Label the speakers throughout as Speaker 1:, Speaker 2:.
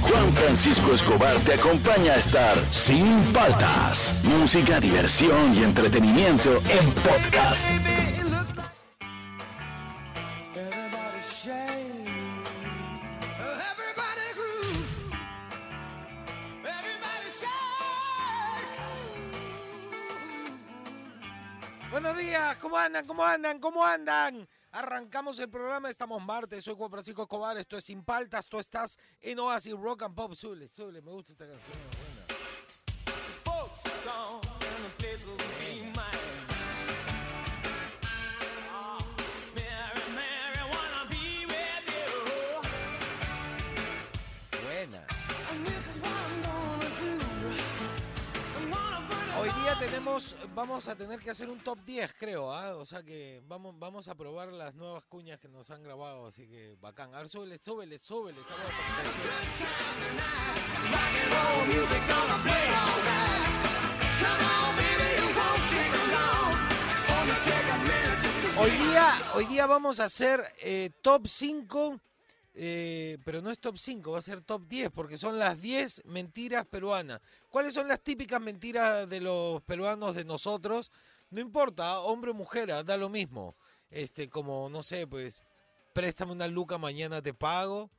Speaker 1: Juan Francisco Escobar te acompaña a estar sin paltas. Música, diversión y entretenimiento en podcast.
Speaker 2: Buenos días, ¿cómo andan? ¿Cómo andan? ¿Cómo andan? Arrancamos el programa, estamos martes, soy Juan Francisco Escobar, esto es Sin Paltas, tú estás en Oasis Rock and Pop. Súbele, súbele, me gusta esta canción. Buena. Tenemos, vamos a tener que hacer un top 10, creo, ¿ah? O sea que vamos, vamos a probar las nuevas cuñas que nos han grabado, así que bacán. A ver, súbele, súbele, súbele. está Hoy día, hoy día vamos a hacer eh, top 5, eh, pero no es top 5, va a ser top 10, porque son las 10 mentiras peruanas. ¿Cuáles son las típicas mentiras de los peruanos de nosotros? No importa, hombre o mujer, ah, da lo mismo. Este, como, no sé, pues, préstame una luca, mañana te pago.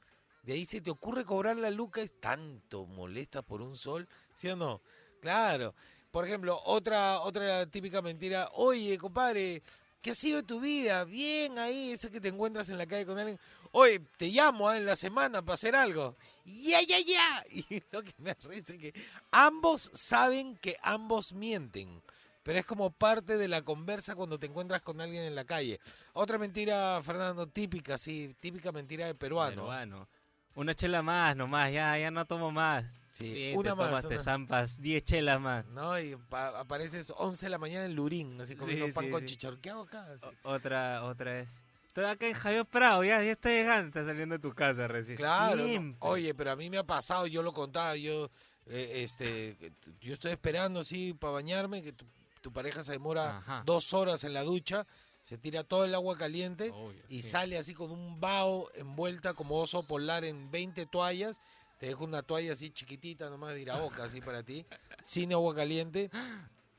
Speaker 2: De ahí se te ocurre cobrar la luca, es tanto molesta por un sol, ¿sí o no? Claro. Por ejemplo, otra, otra típica mentira, oye, compadre, ¿qué ha sido tu vida? Bien ahí, ese que te encuentras en la calle con alguien. Oye, te llamo ah, en la semana para hacer algo. Ya, ya, ya. Y lo que me es que ambos saben que ambos mienten. Pero es como parte de la conversa cuando te encuentras con alguien en la calle. Otra mentira, Fernando, típica, sí, típica mentira de peruano.
Speaker 3: Peruano. Una chela más nomás, ya, ya no tomo más.
Speaker 2: Sí,
Speaker 3: Bien,
Speaker 2: una
Speaker 3: te
Speaker 2: más,
Speaker 3: tomas, te
Speaker 2: una-
Speaker 3: zampas 10 chelas más.
Speaker 2: ¿no? Y pa- apareces 11 de la mañana en Lurín, así comiendo
Speaker 3: Sí,
Speaker 2: pan
Speaker 3: sí,
Speaker 2: con
Speaker 3: sí.
Speaker 2: chicharrón. ¿Qué hago acá?
Speaker 3: Otra, otra es. Estoy acá en Javier Prado, ya, ya estoy llegando, está saliendo de tu casa recién.
Speaker 2: Claro. no. Oye, pero a mí me ha pasado, yo lo contaba, yo eh, este yo estoy esperando así para bañarme, que tu, tu pareja se demora
Speaker 3: Ajá.
Speaker 2: dos horas en la ducha, se tira todo el agua caliente
Speaker 3: Obvio,
Speaker 2: y
Speaker 3: sí.
Speaker 2: sale así con un vaho envuelta como oso polar en 20 toallas. Te dejo una toalla así chiquitita nomás de ir boca, así para ti, sin agua caliente.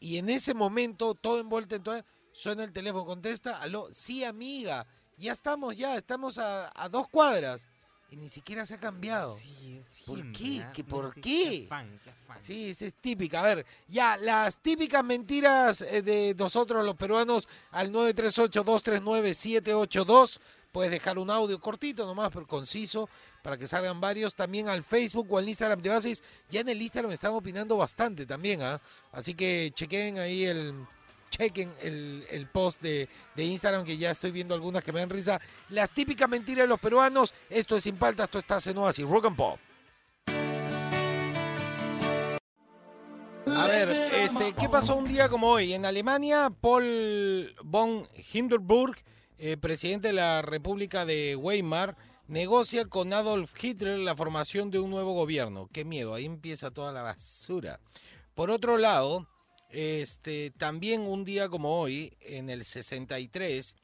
Speaker 2: Y en ese momento, todo envuelto en toalla, suena el teléfono, contesta, aló, sí amiga, ya estamos ya, estamos a dos cuadras. Y ni siquiera se ha cambiado.
Speaker 3: Sí,
Speaker 2: ¿Por qué? ¿Que por
Speaker 3: Qué
Speaker 2: qué?
Speaker 3: afán, qué afán.
Speaker 2: Sí, esa es típica. A ver, ya, las típicas mentiras eh, de nosotros los peruanos al 938-239-782. Puedes dejar un audio cortito nomás, pero conciso, para que salgan varios. También al Facebook o al Instagram de Oasis. Ya en el Instagram están opinando bastante también, ¿ah? Así que chequen ahí el... Chequen el, el post de, de Instagram, que ya estoy viendo algunas que me dan risa. Las típicas mentiras de los peruanos. Esto es Sin esto estás en Oasis. Rock and Pop. A ver, este, ¿qué pasó un día como hoy? En Alemania, Paul von Hindenburg, eh, presidente de la República de Weimar, negocia con Adolf Hitler la formación de un nuevo gobierno. Qué miedo, ahí empieza toda la basura. Por otro lado, este, también un día como hoy, en el 63,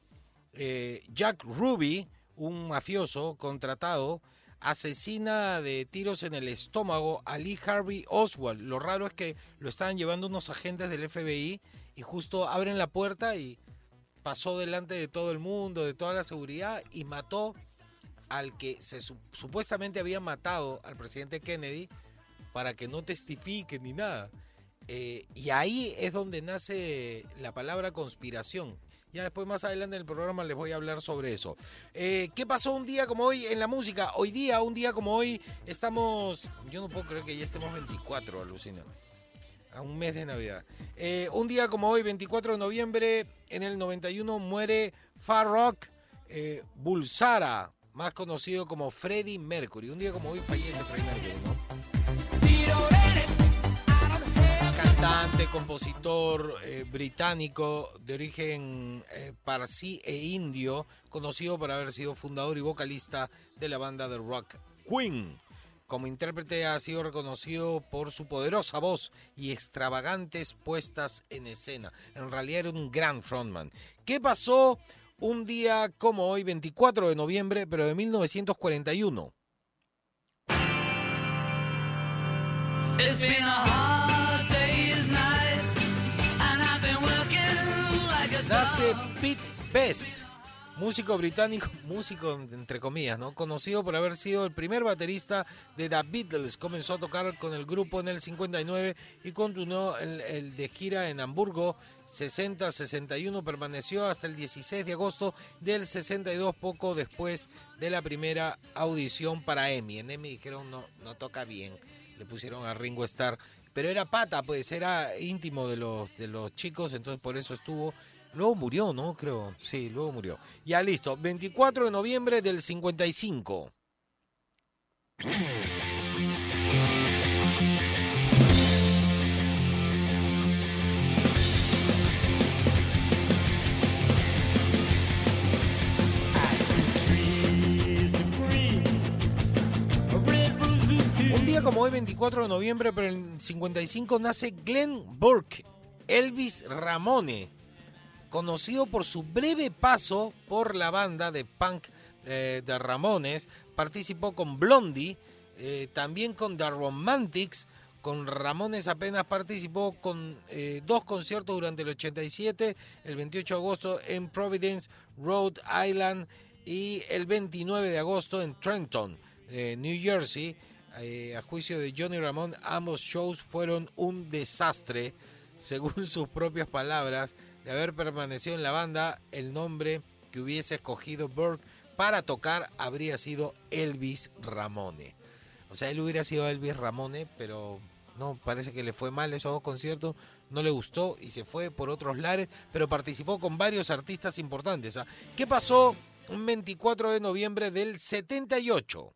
Speaker 2: eh, Jack Ruby, un mafioso contratado, asesina de tiros en el estómago a Lee Harvey Oswald. Lo raro es que lo estaban llevando unos agentes del FBI y justo abren la puerta y pasó delante de todo el mundo, de toda la seguridad y mató al que se su- supuestamente había matado al presidente Kennedy para que no testifique ni nada. Eh, y ahí es donde nace la palabra conspiración. Ya después más adelante en el programa les voy a hablar sobre eso. Eh, ¿Qué pasó un día como hoy en la música? Hoy día, un día como hoy, estamos... Yo no puedo creer que ya estemos 24, alucina. A un mes de Navidad. Eh, un día como hoy, 24 de noviembre, en el 91 muere Farrokh eh, Bulsara, más conocido como Freddie Mercury. Un día como hoy fallece Freddie Mercury, ¿no? Cantante, compositor eh, británico de origen eh, parsi e indio, conocido por haber sido fundador y vocalista de la banda de rock Queen. Como intérprete ha sido reconocido por su poderosa voz y extravagantes puestas en escena. En realidad era un gran frontman. ¿Qué pasó un día como hoy, 24 de noviembre, pero de 1941.
Speaker 4: It's been a
Speaker 2: Nace Pete Best, músico británico, músico entre comillas, ¿no? Conocido por haber sido el primer baterista de The Beatles. Comenzó a tocar con el grupo en el 59 y continuó el, el de gira en Hamburgo 60-61. Permaneció hasta el 16 de agosto del 62, poco después de la primera audición para Emmy. En Emmy dijeron no, no toca bien. Le pusieron a Ringo Starr. Pero era pata, pues era íntimo de los, de los chicos, entonces por eso estuvo Luego murió, ¿no? Creo. Sí, luego murió. Ya listo. 24 de noviembre del 55. Un día como hoy, 24 de noviembre, pero el 55 nace Glenn Burke, Elvis Ramone conocido por su breve paso por la banda de punk eh, de Ramones, participó con Blondie, eh, también con The Romantics, con Ramones apenas participó con eh, dos conciertos durante el 87, el 28 de agosto en Providence, Rhode Island y el 29 de agosto en Trenton, New Jersey. a juicio de Johnny Ramón, ambos shows fueron un desastre, según sus propias palabras de haber permanecido en la banda, el nombre que hubiese escogido Burke para tocar habría sido Elvis Ramone. O sea, él hubiera sido Elvis Ramone, pero no, parece que le fue mal esos dos conciertos, no le gustó y se fue por otros lares, pero participó con varios artistas importantes. ¿ah? ¿Qué pasó un 24 de noviembre del 78?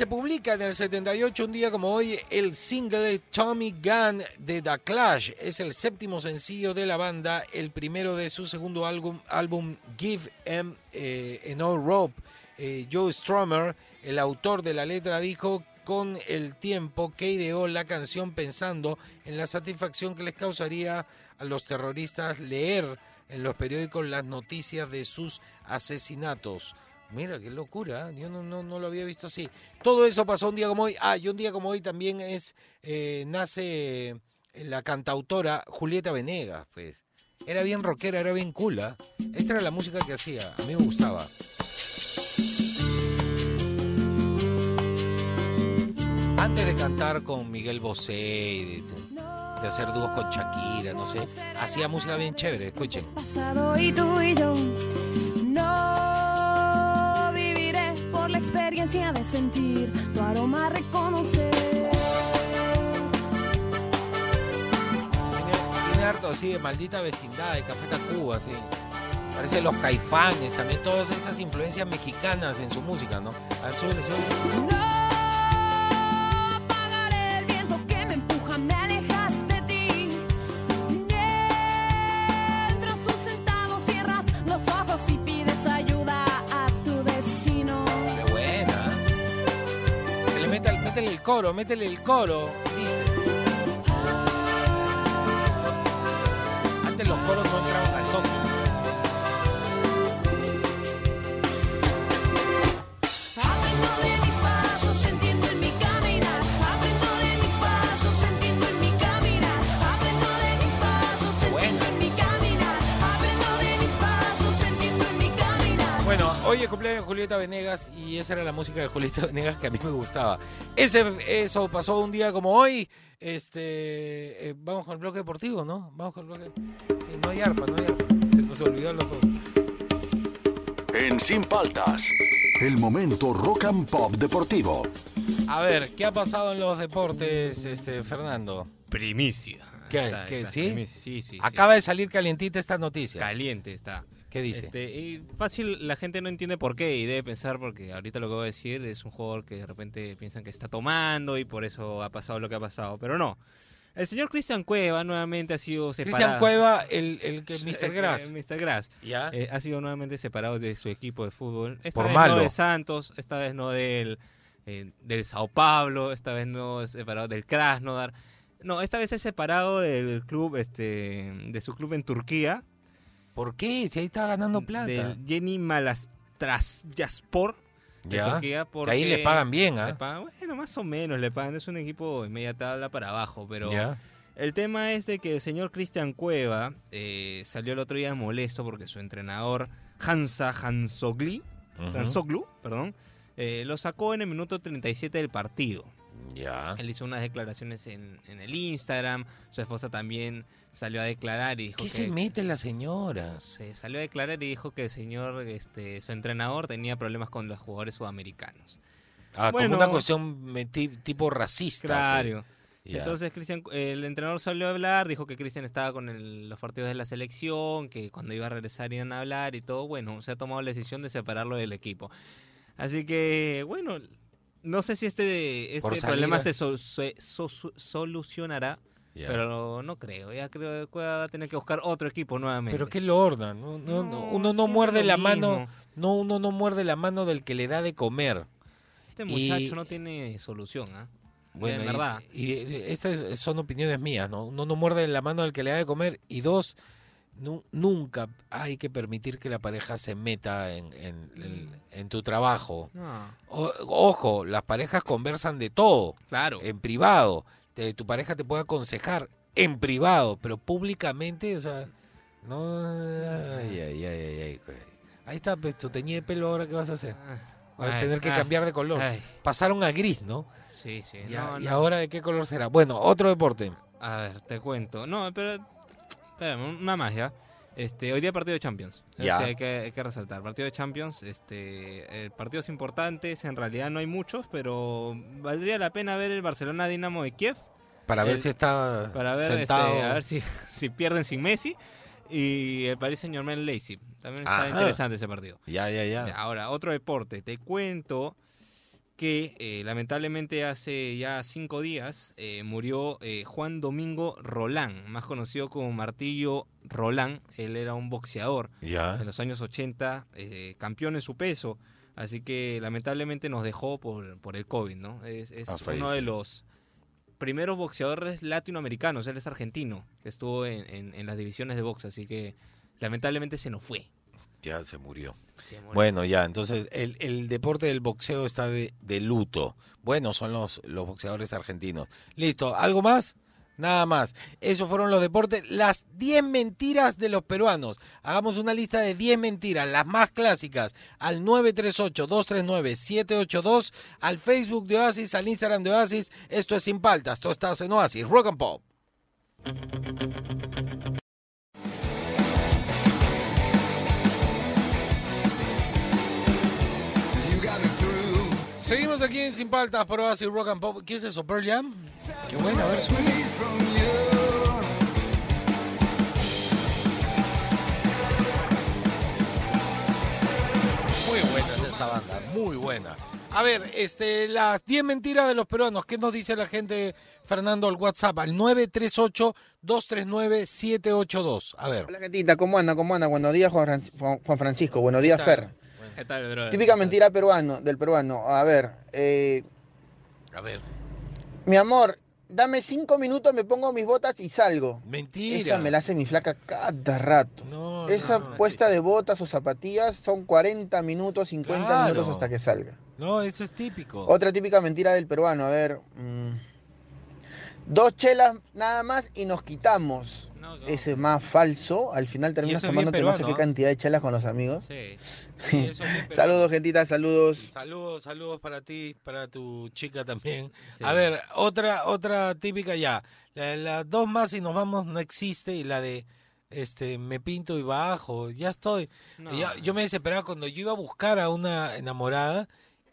Speaker 2: Se publica en el 78, un día como hoy, el single Tommy Gunn de The Clash. Es el séptimo sencillo de la banda, el primero de su segundo álbum, álbum Give Em eh, No Rope. Eh, Joe Strummer, el autor de la letra, dijo con el tiempo que ideó la canción pensando en la satisfacción que les causaría a los terroristas leer en los periódicos las noticias de sus asesinatos. Mira, qué locura, ¿eh? yo no, no, no, lo había visto así. Todo eso pasó un día como hoy. Ah, y un día como hoy también es eh, nace la cantautora Julieta Venegas, pues. Era bien rockera, era bien cool. ¿eh? Esta era la música que hacía, a mí me gustaba. Antes de cantar con Miguel Bosé y de, de hacer dúos con Shakira, no sé, hacía música bien chévere, escuchen.
Speaker 5: Pasado y tú y yo experiencia de sentir tu aroma reconocer.
Speaker 2: Tiene, harto así de maldita vecindad, de Café Tacuba, así. Parece los caifanes, también todas esas influencias mexicanas en su música, ¿no? A ver, súbele, súbele.
Speaker 5: No
Speaker 2: métele el coro, dice. Antes los coros no entraban cumpleaños de Julieta Venegas y esa era la música de Julieta Venegas que a mí me gustaba. Ese, eso pasó un día como hoy. Este, eh, vamos con el bloque deportivo, ¿no? Vamos con el bloque. Sí, no hay arpa, no hay arpa. Se nos olvidó los dos.
Speaker 1: En Sin Paltas, el momento rock and pop deportivo.
Speaker 2: A ver, ¿qué ha pasado en los deportes, este, Fernando?
Speaker 3: Primicia.
Speaker 2: ¿Qué?
Speaker 3: Está-
Speaker 2: ¿Qué?
Speaker 3: está
Speaker 2: ¿Sí?
Speaker 3: primicia, Sí, sí. sí.
Speaker 2: Acaba de salir calientita esta noticia.
Speaker 3: Caliente está.
Speaker 2: ¿Qué dice?
Speaker 3: Este, y fácil, la gente no entiende por qué y debe pensar porque ahorita lo que voy a decir es un jugador que de repente piensan que está tomando y por eso ha pasado lo que ha pasado, pero no. El señor Cristian Cueva nuevamente ha sido separado.
Speaker 2: Cristian Cueva, el, el que Mr. Grass.
Speaker 3: eh, Mr. Grass.
Speaker 2: ¿Ya?
Speaker 3: Eh, ha sido nuevamente separado de su equipo de fútbol. Esta
Speaker 2: Por
Speaker 3: vez
Speaker 2: malo.
Speaker 3: no de Santos, esta vez no del, eh, del Sao Paulo, esta vez no es separado del Krasnodar. No, esta vez es separado del club, este, de su club en Turquía,
Speaker 2: ¿Por qué? Si ahí está ganando plata.
Speaker 3: Yeni Malatyaspor de
Speaker 2: Ya. Que ahí le pagan bien, ¿ah?
Speaker 3: bueno, más o menos le pagan. Es un equipo de media tabla para abajo, pero
Speaker 2: Ya.
Speaker 3: el tema es de que el señor Cristian Cueva eh, salió el otro día molesto porque su entrenador Hansa Hansoglu,
Speaker 2: Ujú.
Speaker 3: Hansoglu, perdón, eh, lo sacó en el minuto 37 del partido.
Speaker 2: Ya.
Speaker 3: Él hizo unas declaraciones en, en el Instagram, su esposa también salió a declarar y dijo
Speaker 2: ¿Qué
Speaker 3: que
Speaker 2: se mete la señora?
Speaker 3: se salió a declarar y dijo que el señor, este, su entrenador tenía problemas con los jugadores sudamericanos.
Speaker 2: Ah,
Speaker 3: Bueno.
Speaker 2: como una cuestión tipo racista.
Speaker 3: Claro.
Speaker 2: sí.
Speaker 3: Entonces Cristian, el entrenador salió a hablar, dijo que Cristian estaba con el- los partidos de la selección, que cuando iba a regresar iban a hablar y todo. Bueno, se ha tomado la decisión de separarlo del equipo. Así que, bueno, no sé si este, este problema se, so- se so- su- solucionará, Pero no creo. Ya creo que va a tener que buscar otro equipo nuevamente.
Speaker 2: Pero qué lorda, no, no, no,
Speaker 3: No,
Speaker 2: uno no muerde
Speaker 3: lo
Speaker 2: la mano, no, uno no muerde la mano del que le da de comer.
Speaker 3: Este
Speaker 2: y-
Speaker 3: muchacho no tiene solución, ¿ah?
Speaker 2: Bueno,
Speaker 3: de
Speaker 2: y-
Speaker 3: verdad.
Speaker 2: Y, estas son opiniones mías, ¿no? Uno no muerde la mano del que le da de comer. Y dos, nu- nunca hay que permitir que la pareja se meta en, en- en- en tu trabajo.
Speaker 3: No,
Speaker 2: O- ojo, las parejas conversan de todo,
Speaker 3: claro.
Speaker 2: en privado. Te- tu pareja te puede aconsejar en privado, pero públicamente, o sea, no... Ay, ay, ay, ay, ay. Ahí está, pues, tu teñida de pelo, ¿ahora qué vas a hacer? Vas a tener que cambiar de color. Pasaron a gris, ¿no?
Speaker 3: Sí, sí.
Speaker 2: ¿Y, a-
Speaker 3: no,
Speaker 2: y
Speaker 3: no.
Speaker 2: ahora de qué color será? Bueno, otro deporte.
Speaker 3: A ver, te cuento. No, pero. Espérame, una ya. Este, hoy día partido de Champions. Hay, que, hay que resaltar. Partido de Champions. Este, eh, partidos importantes. En realidad no hay muchos, pero valdría la pena ver el Barcelona Dinamo de Kiev.
Speaker 2: Para ver si está
Speaker 3: Para ver, este,
Speaker 2: sentado.
Speaker 3: a ver si, si pierden sin Messi. Y el Paris Saint Germain Leipzig. También está
Speaker 2: Ajá.
Speaker 3: interesante ese partido.
Speaker 2: Ya, ya, ya.
Speaker 3: Ahora, otro deporte. Te cuento que eh, lamentablemente hace ya cinco días eh, murió eh, Juan Domingo Rolán, más conocido como Martillo Rolán. Él era un boxeador
Speaker 2: Ya.
Speaker 3: en los años 80, eh, campeón en su peso. Así que lamentablemente nos dejó por, por el COVID, ¿no? Es, uno de los primeros boxeadores latinoamericanos. Él es argentino, que estuvo en, en- en las divisiones de box. Así que lamentablemente se nos fue.
Speaker 2: Ya se murió.
Speaker 3: Se murió.
Speaker 2: Bueno, ya, entonces el, el deporte del boxeo está de, de luto. Bueno, son los, los boxeadores argentinos. Listo, ¿algo más? Nada más. Esos fueron los deportes. Las 10 mentiras de los peruanos. Hagamos una lista de 10 mentiras, las más clásicas. Al 938-239-782, al Facebook de Oasis, al Instagram de Oasis. Esto es Sin Paltas. Tú estás en Oasis. Rock and Pop. Seguimos aquí en Sin Paltas por Oasis Rock and Pop. ¿Qué es eso? ¿Pearl Jam? Qué bueno, a ver, suena. Muy buena es esta banda, muy buena. A ver, este, las 10 mentiras de los peruanos. ¿Qué nos dice la gente, Fernando, al WhatsApp? Al 938-239-782. A ver.
Speaker 6: Hola, gatita, ¿cómo anda? ¿Cómo anda? Buenos días, Juan Francisco. Buenos días, Fer.
Speaker 3: ¿Qué tal, brother?
Speaker 6: Típica mentira peruano, del peruano. A ver, eh,
Speaker 2: A ver.
Speaker 6: mi amor, dame cinco minutos, me pongo mis botas y salgo.
Speaker 2: Mentira.
Speaker 6: Esa me la hace mi flaca cada rato.
Speaker 2: No,
Speaker 6: Esa
Speaker 2: no,
Speaker 6: puesta de botas o zapatillas son 40 minutos, 50
Speaker 2: Claro.
Speaker 6: minutos hasta que salga.
Speaker 2: no, eso es típico.
Speaker 6: Otra típica mentira del peruano, a ver. mm, dos chelas nada más y nos quitamos. Ese es más falso. Al final terminas tomándote no sé
Speaker 2: peruano,
Speaker 6: qué
Speaker 2: ¿ah?
Speaker 6: cantidad de chelas con los amigos.
Speaker 3: Sí.
Speaker 2: Sí, eso es bien peruano.
Speaker 6: Saludos, gentita, saludos.
Speaker 2: Saludos, saludos para ti, para tu chica también.
Speaker 3: Sí.
Speaker 2: A ver, otra, otra típica ya. La- Las dos más y nos vamos no existe y la de este me pinto y bajo, ya estoy.
Speaker 3: No.
Speaker 2: Ya- yo me desesperaba cuando yo iba a buscar a una enamorada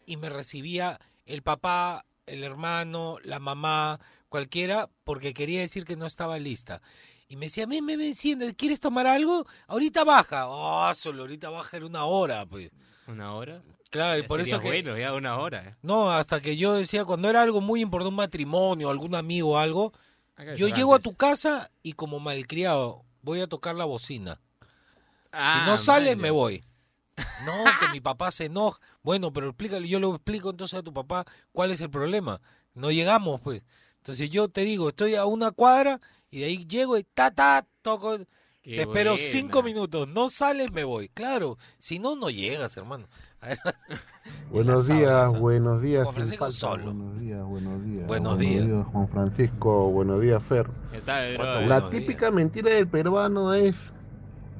Speaker 2: y me recibía el papá, el hermano, la mamá, cualquiera, porque quería decir que no estaba lista. Y me decía, me, me, me enciende, ¿quieres tomar algo? Ahorita baja. Oh, solo ahorita baja en una hora, pues.
Speaker 3: ¿Una hora?
Speaker 2: Claro, y por
Speaker 3: sería
Speaker 2: eso que...
Speaker 3: bueno, ya una hora. eh.
Speaker 2: No, hasta que yo decía, cuando era algo muy importante, un matrimonio, algún amigo o algo, Yo llego a tu casa y como malcriado voy a tocar la bocina.
Speaker 3: Ah,
Speaker 2: si no sales, me voy. No, que mi papá se enoja. Bueno, pero explícale, yo le explico entonces a tu papá cuál es el problema. No llegamos, pues. Entonces yo te digo, estoy a una cuadra y de ahí llego y ta, ta, toco.
Speaker 3: Qué
Speaker 2: te espero
Speaker 3: buena.
Speaker 2: cinco minutos. No sales, me voy. Claro, si no, no llegas, hermano. A ver,
Speaker 7: Buenos
Speaker 2: la
Speaker 7: días, buenos días.
Speaker 2: Juan Francisco solo.
Speaker 7: Buenos días, buenos días.
Speaker 2: Buenos
Speaker 7: Buenos
Speaker 2: días.
Speaker 7: Juan Francisco. Buenos días, Fer.
Speaker 3: ¿Qué tal,
Speaker 2: ¿Cuánto
Speaker 3: brother?
Speaker 7: La
Speaker 2: buenos
Speaker 7: típica
Speaker 2: días.
Speaker 7: mentira del peruano es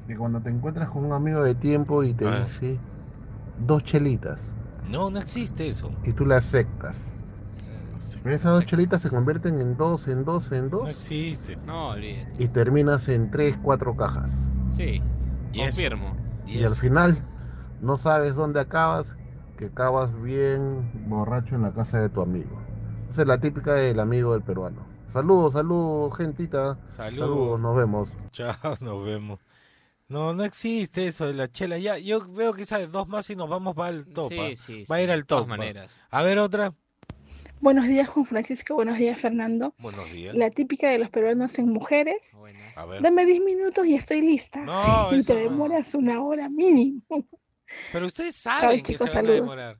Speaker 7: que cuando te encuentras con un amigo de tiempo y te
Speaker 2: A ver.
Speaker 7: dice dos chelitas
Speaker 2: No, no existe eso.
Speaker 7: y tú le aceptas. Esas dos chelitas se convierten en dos, en dos, en
Speaker 2: No
Speaker 7: dos
Speaker 2: existe.
Speaker 3: No, olvídate.
Speaker 7: y terminas en tres, cuatro cajas.
Speaker 3: Sí,
Speaker 2: Y eso,
Speaker 3: confirmo.
Speaker 2: y
Speaker 7: Y al final no sabes dónde acabas, que acabas bien borracho en la casa de tu amigo. Esa es la típica del amigo del peruano. Saludos, saludos, gentita.
Speaker 2: Saludos.
Speaker 7: Saludos, nos vemos.
Speaker 2: Chao, nos vemos. No, no existe eso de la chela. Ya, yo veo que esa de dos más y nos vamos va al top.
Speaker 3: Sí,
Speaker 2: ¿ah?
Speaker 3: sí,
Speaker 2: Va a
Speaker 3: sí,
Speaker 2: ir al
Speaker 3: de todas
Speaker 2: top. ¿ah?
Speaker 3: maneras.
Speaker 2: A ver otra.
Speaker 8: Buenos días, Juan Francisco. Buenos días, Fernando.
Speaker 2: Buenos días.
Speaker 8: La típica de los peruanos en mujeres.
Speaker 3: Buenas.
Speaker 2: A ver.
Speaker 8: Dame 10 minutos y estoy lista.
Speaker 2: No,
Speaker 8: y te
Speaker 2: no.
Speaker 8: demoras una hora mínimo.
Speaker 2: Pero ustedes saben que se
Speaker 8: chicos,
Speaker 2: van a demorar.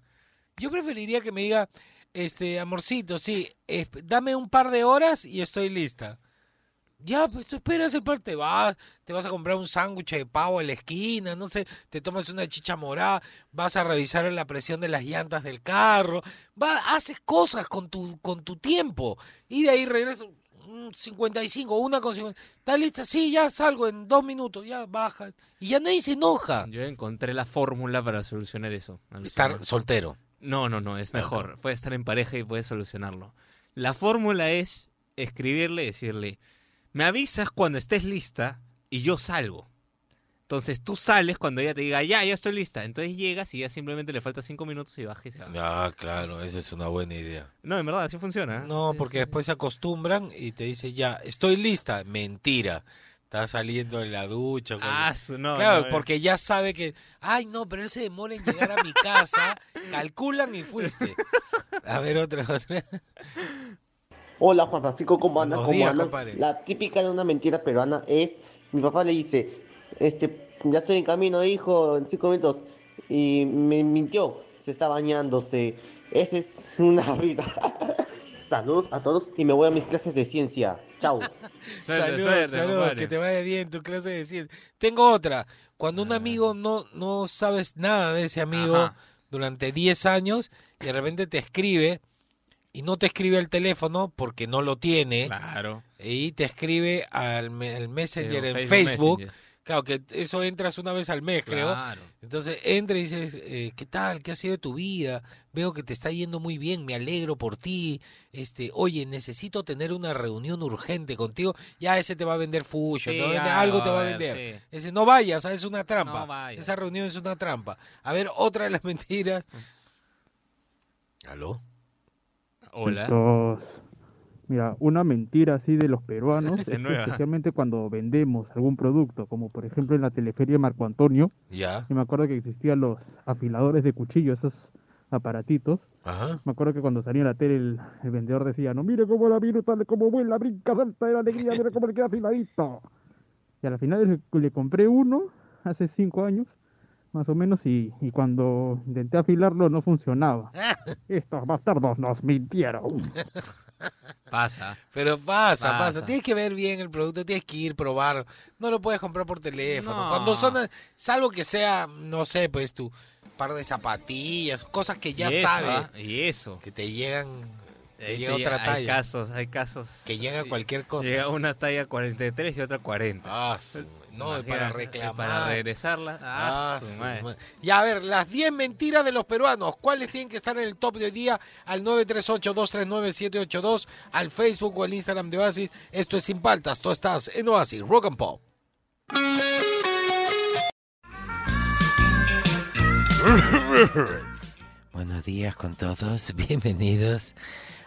Speaker 2: Yo preferiría que me diga, este, amorcito, sí, dame un par de horas y estoy lista. Ya, pues tú esperas el par, te vas, te vas a comprar un sándwich de pavo en la esquina, no sé, te tomas una chicha morada, vas a revisar la presión de las llantas del carro, va, haces cosas con tu, con tu tiempo y de ahí regresas un 55, una con 50. ¿Estás lista? Sí, ya salgo en dos minutos, ya bajas. Y ya nadie se enoja.
Speaker 3: Yo encontré la fórmula para solucionar eso.
Speaker 2: Estar soltero.
Speaker 3: No, no, no, es mejor. Puedes estar en pareja y puedes solucionarlo. La fórmula es escribirle y decirle, me avisas cuando estés lista y yo salgo. Entonces tú sales cuando ella te diga, ya, ya estoy lista. Entonces llegas y ya simplemente le falta cinco minutos y bajas y se va.
Speaker 2: Ah, claro, esa es una buena idea.
Speaker 3: No, en verdad, así funciona. ¿eh?
Speaker 2: No, porque
Speaker 3: sí.
Speaker 2: después se acostumbran y te dice ya, estoy lista. Mentira. Estás saliendo de la ducha. con-
Speaker 3: Ah, su- no,
Speaker 2: claro,
Speaker 3: no, eh.
Speaker 2: porque ya sabe que, ay, no, pero él se demora en llegar a mi casa, calculan y fuiste. A ver, otra, otra.
Speaker 9: Hola Juan Francisco, ¿cómo anda?
Speaker 2: Buenos
Speaker 9: ¿Cómo
Speaker 2: días,
Speaker 9: anda?
Speaker 2: compadre.
Speaker 9: La típica de una mentira peruana es, mi papá le dice, este, ya estoy en camino, hijo, en cinco minutos, y me mintió, se está bañándose. Esa es una risa. Saludos a todos y me voy a mis clases de ciencia. Chao.
Speaker 2: Saludos,
Speaker 3: suerte,
Speaker 2: saludos,
Speaker 3: compadre.
Speaker 2: que te vaya bien tu clase de ciencia. Tengo otra. Cuando un amigo no, no sabes nada de ese amigo
Speaker 3: Ajá.
Speaker 2: durante 10 años y de repente te escribe y no te escribe al teléfono porque no lo tiene
Speaker 3: Claro.
Speaker 2: y te escribe al, me- al Messenger en Facebook.
Speaker 3: Messenger.
Speaker 2: Claro, que eso entras una vez al mes, creo.
Speaker 3: Claro.
Speaker 2: Entonces entra y dices, eh, ¿qué tal? ¿Qué ha sido de tu vida? Veo que te está yendo muy bien, me alegro por ti. Este, oye, necesito tener una reunión urgente contigo. Ya ese te va a vender fusion,
Speaker 3: Sí,
Speaker 2: te va a vender-
Speaker 3: ya
Speaker 2: algo te va a
Speaker 3: ver,
Speaker 2: vender.
Speaker 3: sí.
Speaker 2: Ese, no vayas, ah, es una trampa.
Speaker 3: No.
Speaker 2: Esa reunión es una trampa. A ver, otra de las mentiras. ¿Aló?
Speaker 3: Hola.
Speaker 10: Entonces, mira, una mentira así de los peruanos, es especialmente cuando vendemos algún producto, como por ejemplo en la teleferia Marco Antonio,
Speaker 2: Ya.
Speaker 10: yo me acuerdo que existían los afiladores de cuchillo, esos aparatitos.
Speaker 2: Ajá.
Speaker 10: Me acuerdo que cuando salía en la tele el, el vendedor decía, no, mire cómo la miro, tal como vuela, brinca, salta de la alegría, mire cómo le queda afiladito. Y a la final le, le compré uno hace cinco años, más o menos, y, y cuando intenté afilarlo no funcionaba. Estos bastardos nos mintieron.
Speaker 3: Pasa.
Speaker 2: Pero pasa, pasa,
Speaker 3: Pasa.
Speaker 2: Tienes que ver bien el producto, tienes que ir, probar. No lo puedes comprar por teléfono.
Speaker 3: No.
Speaker 2: Cuando son, salvo que sea, no sé, pues tu par de zapatillas, cosas que ya
Speaker 3: eso,
Speaker 2: sabes
Speaker 3: ¿ah? Y eso.
Speaker 2: que te llegan, te
Speaker 3: Ahí
Speaker 2: llega
Speaker 3: te
Speaker 2: otra
Speaker 3: llega-
Speaker 2: talla,
Speaker 3: Hay casos, hay casos.
Speaker 2: que llega cualquier cosa.
Speaker 3: Llega una talla 43 y otra 40.
Speaker 2: Ah, su- no,
Speaker 3: Imagínate,
Speaker 2: para reclamar.
Speaker 3: Para regresarla. Ah,
Speaker 2: Ah,
Speaker 3: su
Speaker 2: su
Speaker 3: madre.
Speaker 2: ma- Y a ver, las 10 mentiras de los peruanos, ¿cuáles tienen que estar en el top de hoy día? Al 938-239-782, al Facebook o al Instagram de Oasis. Esto es Sin Paltas, tú estás en Oasis, Rock and Pop. Buenos días con todos, bienvenidos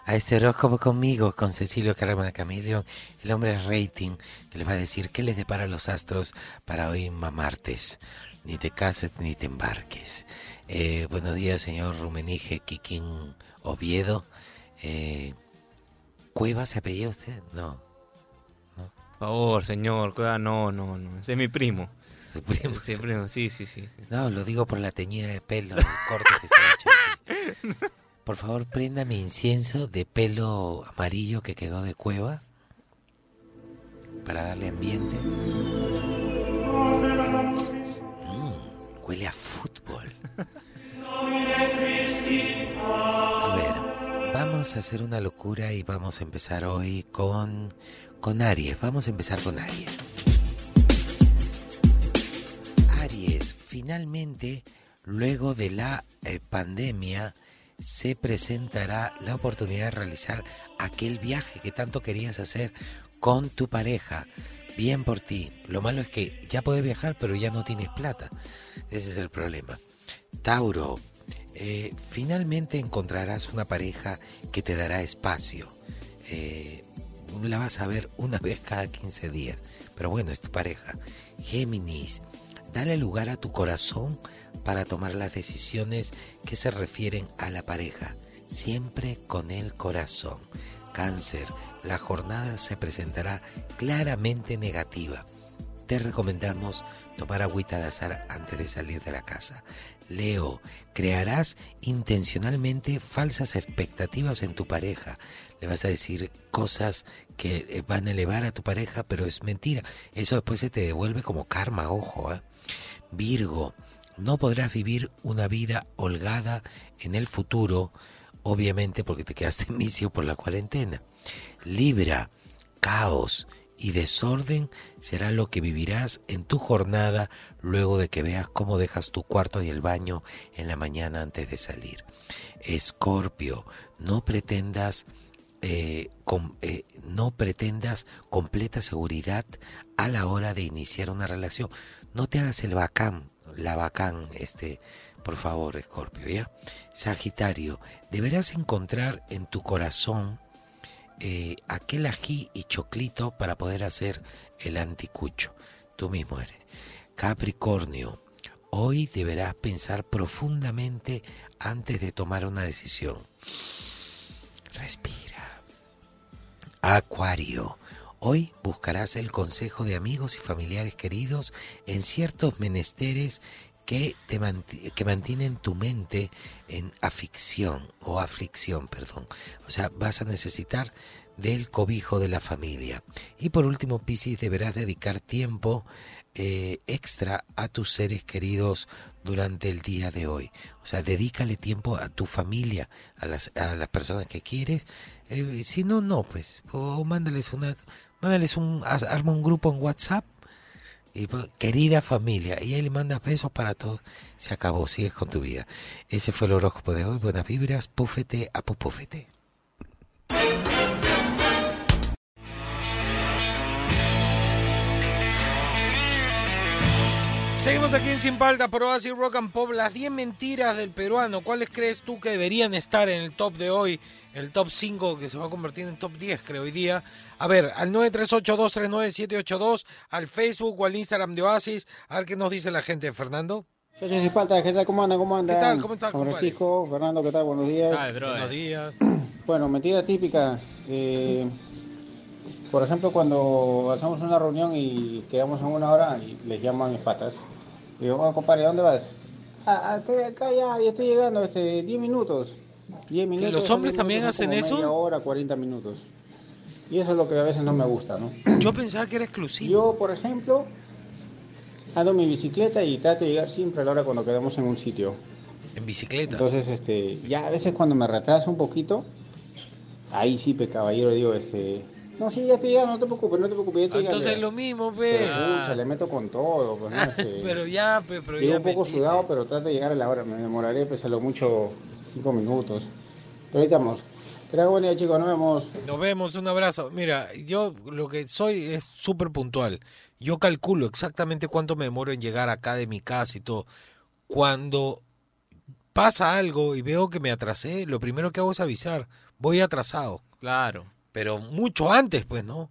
Speaker 2: a este horóscopo conmigo, con Cecilio Carrama Camilio, el hombre rating, que les va a decir qué les depara los astros para hoy martes. Ni te cases ni te embarques. Eh, buenos días, señor Rumenige Kikín Oviedo. Eh, ¿Cueva se apellida usted? No.
Speaker 3: favor, señor, Cueva, no, no, no. Ese es mi primo.
Speaker 11: Su primo.
Speaker 3: Sí, primo, sí, sí, sí.
Speaker 11: No, lo digo por la teñida de pelo, el corte que se ha hecho. Por favor, prenda mi incienso de pelo amarillo que quedó de cueva para darle ambiente. Mm, huele a fútbol. A ver, vamos a hacer una locura y vamos a empezar hoy con, con Aries. Vamos a empezar con Aries. Aries, finalmente, luego de la eh, pandemia, se presentará la oportunidad de realizar aquel viaje que tanto querías hacer con tu pareja. Bien por ti. Lo malo es que ya puedes viajar, pero ya no tienes plata. Ese es el problema. Tauro, eh, finalmente encontrarás una pareja que te dará espacio. Eh, la vas a ver una vez cada 15 días. Pero bueno, es tu pareja. Géminis, dale lugar a tu corazón para tomar las decisiones que se refieren a la pareja. Siempre con el corazón. Cáncer, la jornada se presentará claramente negativa. Te recomendamos tomar agüita de azar antes de salir de la casa. Leo, crearás intencionalmente falsas expectativas en tu pareja. Le vas a decir cosas que eh, van a elevar a tu pareja, pero es mentira. Eso después se te devuelve como karma, ojo. ¿eh? Virgo, no podrás vivir una vida holgada en el futuro, obviamente porque te quedaste en vicio por la cuarentena. Libra, caos y desorden será lo que vivirás en tu jornada luego de que veas cómo dejas tu cuarto y el baño en la mañana antes de salir. Escorpio, no pretendas eh, eh, no pretendas completa seguridad a la hora de iniciar una relación. No te hagas el bacán, la bacán, este, por favor, Escorpio, ¿ya? Sagitario, deberás encontrar en tu corazón eh, aquel ají y choclito para poder hacer el anticucho. Tú mismo eres. Capricornio, hoy deberás pensar profundamente antes de tomar una decisión. Respira. Acuario, hoy buscarás el consejo de amigos y familiares queridos en ciertos menesteres que, te que mantienen tu mente en aficción o aflicción, perdón. O sea, vas a necesitar del cobijo de la familia. Y por último, Piscis, deberás dedicar tiempo eh, extra a tus seres queridos durante el día de hoy. O sea, dedícale tiempo a tu familia, a las, a las personas que quieres. Eh, si no, no, pues, o mándales una, mándales un, arma un grupo en WhatsApp y pon, querida familia, y ahí le mandas besos para todos. Se acabó, sigues con tu vida. Ese fue el horóscopo de hoy. Buenas vibras, púfete a pupúfete.
Speaker 2: Seguimos aquí en Sin Palta, por Oasis Rock and Pop. Las 10 mentiras del peruano. ¿Cuáles crees tú que deberían estar en el top de hoy? El top 5 que se va a convertir en top 10, creo, hoy día. A ver, al 938239782, al Facebook o al Instagram de Oasis. A ver qué nos dice la gente, Fernando.
Speaker 12: Muchachos sin falta, ¿qué tal? ¿Cómo andan? ¿Cómo andan?
Speaker 2: ¿Qué tal? ¿Cómo estás?
Speaker 12: Francisco, Fernando, ¿qué tal? Buenos días.
Speaker 2: Buenos días.
Speaker 12: Bueno, mentira típica. eh, por ejemplo, cuando hacemos una reunión y quedamos en una hora y les llamo a mis patas. Digo, oh, compadre, ¿dónde vas? Ah, ah, estoy acá ya, ya estoy llegando, este, 10 minutos. 10 minutos.
Speaker 2: los
Speaker 12: son
Speaker 2: hombres
Speaker 12: 10
Speaker 2: también hacen
Speaker 12: como
Speaker 2: eso?
Speaker 12: Media hora, 40 minutos. Y eso es lo que a veces no me gusta, ¿no?
Speaker 2: Yo pensaba que era exclusivo.
Speaker 12: Yo, por ejemplo, ando en mi bicicleta y trato de llegar siempre a la hora cuando quedamos en un sitio.
Speaker 2: En bicicleta.
Speaker 12: Entonces, este, ya a veces cuando me retraso un poquito, ahí sí, pe caballero, digo, este, no, sí, ya estoy llegando, no te preocupes, no te preocupes, ya estoy
Speaker 2: Entonces es lo mismo, pe.
Speaker 12: Pero, pucha, le meto con todo, pues, ¿no? Este,
Speaker 2: Pero ya, pe, pero
Speaker 12: llego
Speaker 2: ya
Speaker 12: un poco
Speaker 2: metiste.
Speaker 12: sudado, pero trato de llegar a la hora, me demoraré, pues a lo mucho, cinco minutos. Pero ahorita vamos. Que tengan buen día, chicos, nos vemos.
Speaker 2: Nos vemos, un abrazo. Mira, yo lo que soy es súper puntual. Yo calculo exactamente cuánto me demoro en llegar acá de mi casa y todo. Cuando pasa algo y veo que me atrasé, lo primero que hago es avisar. Voy atrasado.
Speaker 3: Claro.
Speaker 2: Pero mucho antes, pues, ¿no?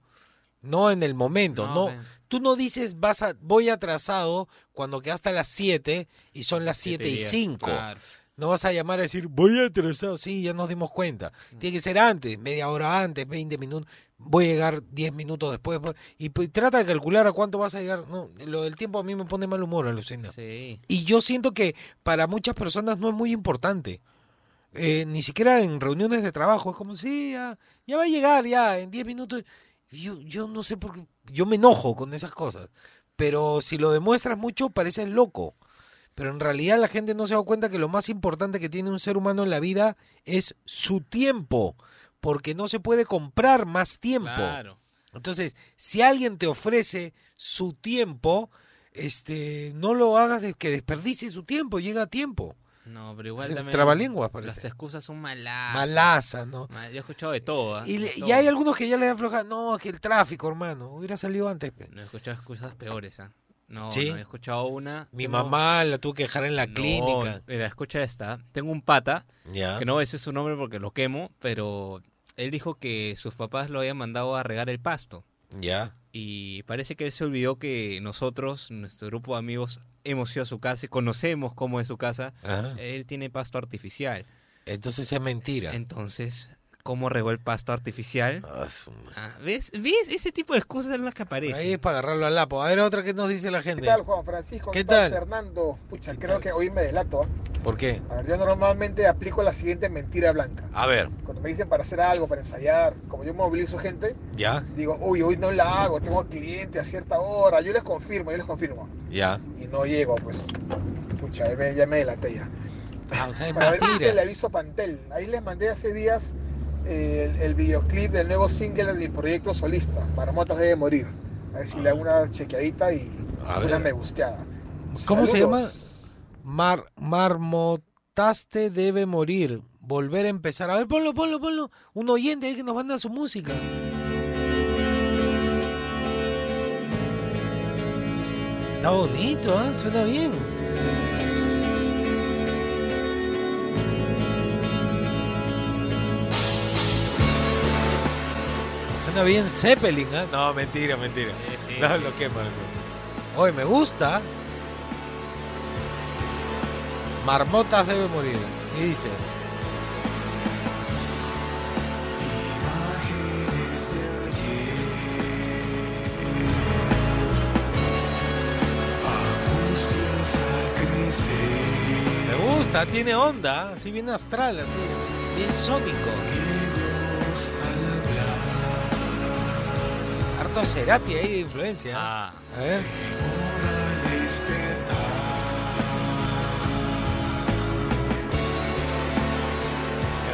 Speaker 2: No en el momento,
Speaker 3: No.
Speaker 2: Tú no dices vas a, voy atrasado cuando quedaste a las 7 y son las 7 y
Speaker 3: diez,
Speaker 2: 5.
Speaker 3: claro.
Speaker 2: No vas a llamar a decir, voy atrasado. Sí, ya nos dimos cuenta. Tiene que ser antes, media hora antes, 20 minutos. Voy a llegar 10 minutos después. pues, Y pues, trata de calcular a cuánto vas a llegar. No, lo del tiempo a mí me pone mal humor, alucina.
Speaker 3: Sí.
Speaker 2: Y yo siento que para muchas personas no es muy importante. Eh, ni siquiera en reuniones de trabajo. Es como, sí, ya, ya va a llegar, ya, en 10 minutos. Yo, yo no sé por qué. Yo me enojo con esas cosas. Pero si lo demuestras mucho, pareces loco. Pero en realidad la gente no se da cuenta que lo más importante que tiene un ser humano en la vida es su tiempo. Porque no se puede comprar más tiempo.
Speaker 3: Claro.
Speaker 2: Entonces, si alguien te ofrece su tiempo, este, no lo hagas de que desperdicie su tiempo, llega a tiempo.
Speaker 3: No, pero igual también.
Speaker 2: trabalenguas, parece.
Speaker 3: Las excusas son malazas.
Speaker 2: Malazas, ¿no?
Speaker 3: Yo he escuchado de todo. ¿ah?
Speaker 2: Y,
Speaker 3: De
Speaker 2: le- y
Speaker 3: todo.
Speaker 2: hay algunos que ya le aflojan, no, que el tráfico, hermano, hubiera salido antes. pe".
Speaker 3: No he escuchado excusas peores, ¿ah? No,
Speaker 2: ¿Sí?
Speaker 3: no, he escuchado una.
Speaker 2: Mi
Speaker 3: Tengo-
Speaker 2: mamá la tuvo que dejar en la
Speaker 3: No,
Speaker 2: clínica.
Speaker 3: Mira, escucha esta. Tengo un pata,
Speaker 2: Ya.
Speaker 3: que no voy a decir su nombre porque lo quemo, pero él dijo que sus papás lo habían mandado a regar el pasto.
Speaker 2: Ya.
Speaker 3: Y parece que él se olvidó que nosotros, nuestro grupo de amigos, hemos ido a su casa y conocemos cómo es su casa.
Speaker 2: Ajá.
Speaker 3: Él tiene pasto artificial.
Speaker 2: Entonces es mentira.
Speaker 3: Entonces, ¿cómo regó el pasto artificial?
Speaker 2: Ah.
Speaker 3: Ah, ¿Ves? ¿Ves? Ese tipo de excusas son las que aparecen.
Speaker 2: Ahí es para agarrarlo al lapo. A ver, otra que nos dice la
Speaker 13: ¿Qué
Speaker 2: gente.
Speaker 13: tal, Juan Francisco?
Speaker 2: ¿Qué tal?
Speaker 13: Fernando? Pucha, creo que hoy me delato. ¿ah?
Speaker 2: ¿Por qué?
Speaker 13: A ver, yo normalmente aplico la siguiente mentira blanca.
Speaker 2: A ver,
Speaker 13: Cuando me dicen para hacer algo, para ensayar, como yo movilizo gente,
Speaker 2: ya,
Speaker 13: digo, uy, hoy no la hago, tengo cliente a cierta hora. Yo les confirmo, yo les confirmo.
Speaker 2: ya.
Speaker 13: Y no llego, pues. Pucha, ya me, ya me delaté ya.
Speaker 2: Ah, o sea, es
Speaker 13: Para ver,
Speaker 2: mentira.
Speaker 13: le aviso a Pantel. Ahí les mandé hace días eh, el, el videoclip del nuevo single de mi proyecto solista, Marmotas debe morir. A ver si le hago una chequeadita y
Speaker 2: A
Speaker 13: una
Speaker 2: ver.
Speaker 13: me gusteada.
Speaker 2: ¿Cómo se llama? Mar, marmotaste debe morir. Volver a empezar. A ver, ponlo, ponlo, ponlo. Un oyente ahí que nos manda su música. Está bonito, ¿ah? Suena bien. Suena bien Zeppelin, ¿ah? No, mentira, mentira.
Speaker 3: Sí, sí,
Speaker 2: No,
Speaker 3: sí.
Speaker 2: lo quema. Oye, me gusta. Marmotas debe morir. Y dice. Me gusta, tiene onda, así bien astral, así, bien sónico. Harto Cerati ahí de influencia.
Speaker 3: Ah,
Speaker 2: A ver.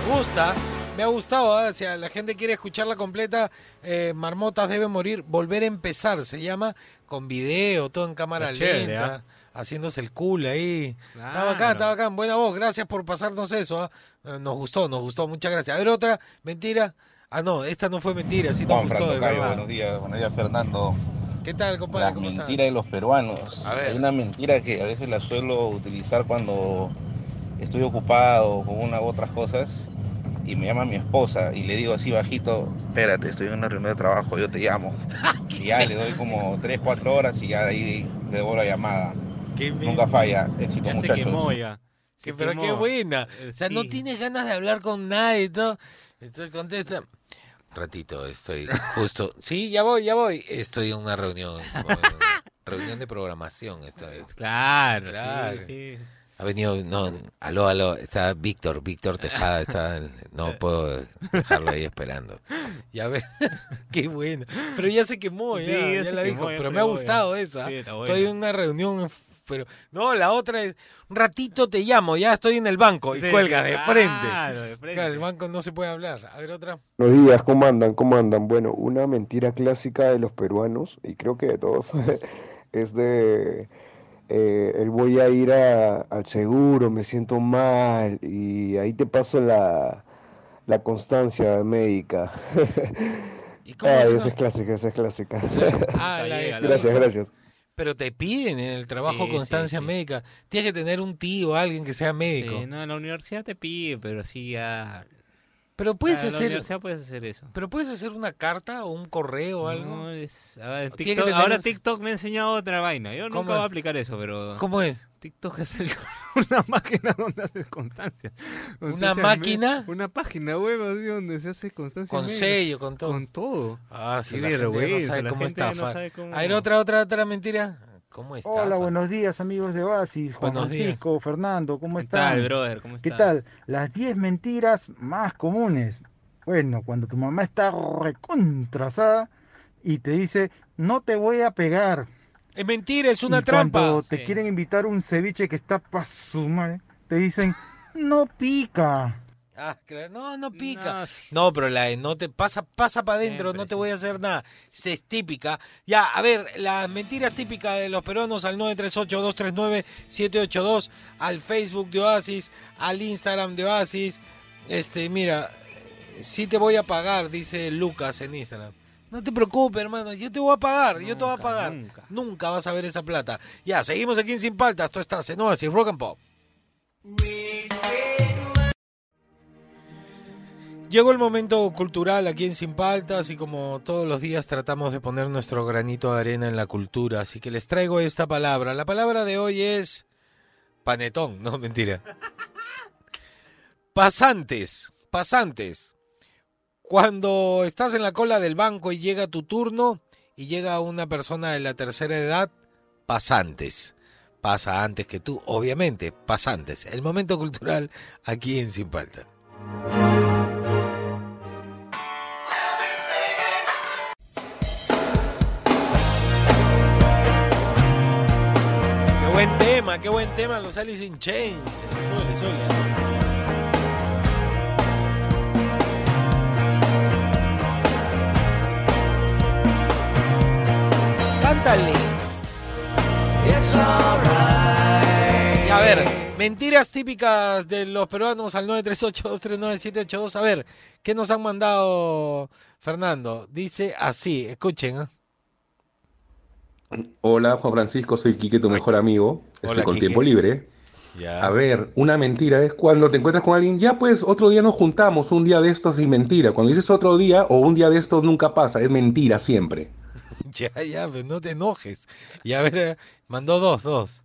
Speaker 2: Me gusta, me ha gustado. ¿eh? Si la gente quiere escucharla completa, eh, Marmotas debe morir. Volver a empezar, se llama con video, todo en cámara
Speaker 3: chévere,
Speaker 2: lenta,
Speaker 3: ¿ah?
Speaker 2: haciéndose el cool ahí. Está
Speaker 3: Claro.
Speaker 2: bacán, está bacán. Buena voz, gracias por pasarnos eso. ¿ah? Eh, Nos gustó, nos gustó, muchas gracias. A ver, otra, mentira. Ah, no, esta no fue mentira, sí nos gustó, de verdad.
Speaker 14: buenos días, buenos días Fernando.
Speaker 2: ¿Qué tal, compadre?
Speaker 14: Las
Speaker 2: ¿Cómo está?
Speaker 14: mentiras de los peruanos.
Speaker 2: A ver.
Speaker 14: Hay una mentira que a veces la suelo utilizar cuando estoy ocupado con una u otras cosas y me llama mi esposa y le digo así bajito, espérate, estoy en una reunión de trabajo, yo te llamo. y ya le doy como 3, 4 horas y ya de ahí le devuelvo la llamada.
Speaker 2: Qué
Speaker 14: Nunca falla, éxito
Speaker 3: ya se
Speaker 14: muchachos.
Speaker 3: quemó ya.
Speaker 2: Que, pero
Speaker 3: quemó.
Speaker 2: qué buena.
Speaker 3: Eh,
Speaker 2: O sea, no tienes ganas de hablar con nadie y todo. Entonces contesta. Ratito, estoy justo. Sí, ya voy, ya voy. Estoy en una reunión. con- reunión de programación esta vez.
Speaker 3: Claro,
Speaker 2: Claro.
Speaker 3: sí, sí.
Speaker 2: Ha venido, no, aló, aló, está Víctor, Víctor Tejada, está, no puedo dejarlo ahí esperando. Ya ve, qué bueno. Pero ya se quemó, ya,
Speaker 3: Sí, ya
Speaker 2: ya
Speaker 3: se
Speaker 2: la
Speaker 3: quemó,
Speaker 2: dijo.
Speaker 3: ya
Speaker 2: Pero me ha gustado esa. Estoy en una reunión, pero no, la otra es, un ratito te llamo, ya estoy en el banco y
Speaker 3: Sí,
Speaker 2: cuelga de
Speaker 3: claro,
Speaker 2: frente.
Speaker 3: de frente.
Speaker 2: Claro, el banco no se puede hablar. A ver otra.
Speaker 15: Buenos días, ¿cómo andan? ¿Cómo andan? Bueno, una mentira clásica de los peruanos, y creo que de todos, es de eh, el voy a ir a- al seguro, me siento mal, y ahí te paso la, la constancia médica.
Speaker 2: ¿Y cómo
Speaker 15: Ay,
Speaker 2: se
Speaker 15: esa es clásica, esa es clásica.
Speaker 2: Ah, la esta.
Speaker 15: Gracias, gracias.
Speaker 2: Pero te piden en el trabajo
Speaker 3: Sí,
Speaker 2: constancia
Speaker 3: sí, sí.
Speaker 2: médica. Tienes que tener un tío, alguien que sea médico.
Speaker 3: Sí, no, en la universidad te pide, pero sí ya.
Speaker 2: Pero puedes
Speaker 3: la
Speaker 2: hacer.
Speaker 3: universidad puedes hacer eso.
Speaker 2: Pero puedes hacer una carta o un correo o algo.
Speaker 3: No, es- a ver, TikTok-
Speaker 2: tener
Speaker 3: ahora TikTok me ha enseñado otra vaina. Yo
Speaker 2: ¿Cómo
Speaker 3: nunca voy a aplicar eso, pero.
Speaker 2: ¿Cómo es?
Speaker 3: TikTok es el- una máquina donde haces constancia.
Speaker 2: ¿Una máquina?
Speaker 3: Una página web así donde se hace constancia.
Speaker 2: Con
Speaker 3: médica.
Speaker 2: sello, con todo.
Speaker 3: Con todo.
Speaker 2: Ah, sí, la
Speaker 3: la
Speaker 2: cómo
Speaker 3: gente no sabe cómo-
Speaker 2: A ver, otra, otra, otra mentira. ¿Cómo está?
Speaker 16: Hola, buenos días amigos de Oasis, Juan
Speaker 2: Buenos días.
Speaker 16: Francisco, Fernando, ¿cómo
Speaker 3: ¿Qué
Speaker 16: están?
Speaker 3: tal, brother? ¿Cómo
Speaker 16: ¿Qué
Speaker 3: estás?
Speaker 16: tal? Las 10 mentiras más comunes. Bueno, cuando tu mamá está recontrasada y te dice, no te voy a pegar.
Speaker 2: Es mentira, es una
Speaker 16: Y
Speaker 2: trampa.
Speaker 16: Cuando te quieren invitar un ceviche que está pa' su madre, te dicen, no pica.
Speaker 2: Ah, claro. No, no pica. No, pero la de no te pasa, pasa para adentro, no te voy a hacer nada. Esa es típica. Ya, a ver, las mentiras típicas de los peruanos al 938-239-782, al Facebook de Oasis, al Instagram de Oasis. Este, mira, sí te voy a pagar, dice Lucas en Instagram. No te preocupes, hermano, yo te voy a pagar, yo te voy a pagar. Nunca. vas a ver esa plata. Ya, seguimos aquí en Sin Paltas, esto está en Oasis, Rock and Pop. Llegó el momento cultural aquí en Sin Paltas y como todos los días tratamos de poner nuestro granito de arena en la cultura, así que les traigo esta palabra. La palabra de hoy es panetón, no mentira. Pasantes, pasantes. Cuando estás en la cola del banco y llega tu turno y llega una persona de la tercera edad, pasantes. Pasa antes que tú, obviamente, pasantes. El momento cultural aquí en Sin Paltas. Tema, qué buen tema los Alice in Chains. Sube, sube. Cántale. Y a ver, mentiras típicas de los peruanos al 938-239-782. A ver, ¿qué nos han mandado, Fernando? Dice así, escuchen. ¿ah?
Speaker 17: Hola Juan Francisco, soy Quique, tu mejor amigo. Estoy con tiempo libre.
Speaker 2: Ya.
Speaker 17: A ver, una mentira es cuando te encuentras con alguien, ya pues otro día nos juntamos, un día de estos es mentira. Cuando dices otro día o un día de estos nunca pasa, es mentira siempre.
Speaker 2: Ya, ya, pero no te enojes. Y a ver, eh, mandó dos, dos.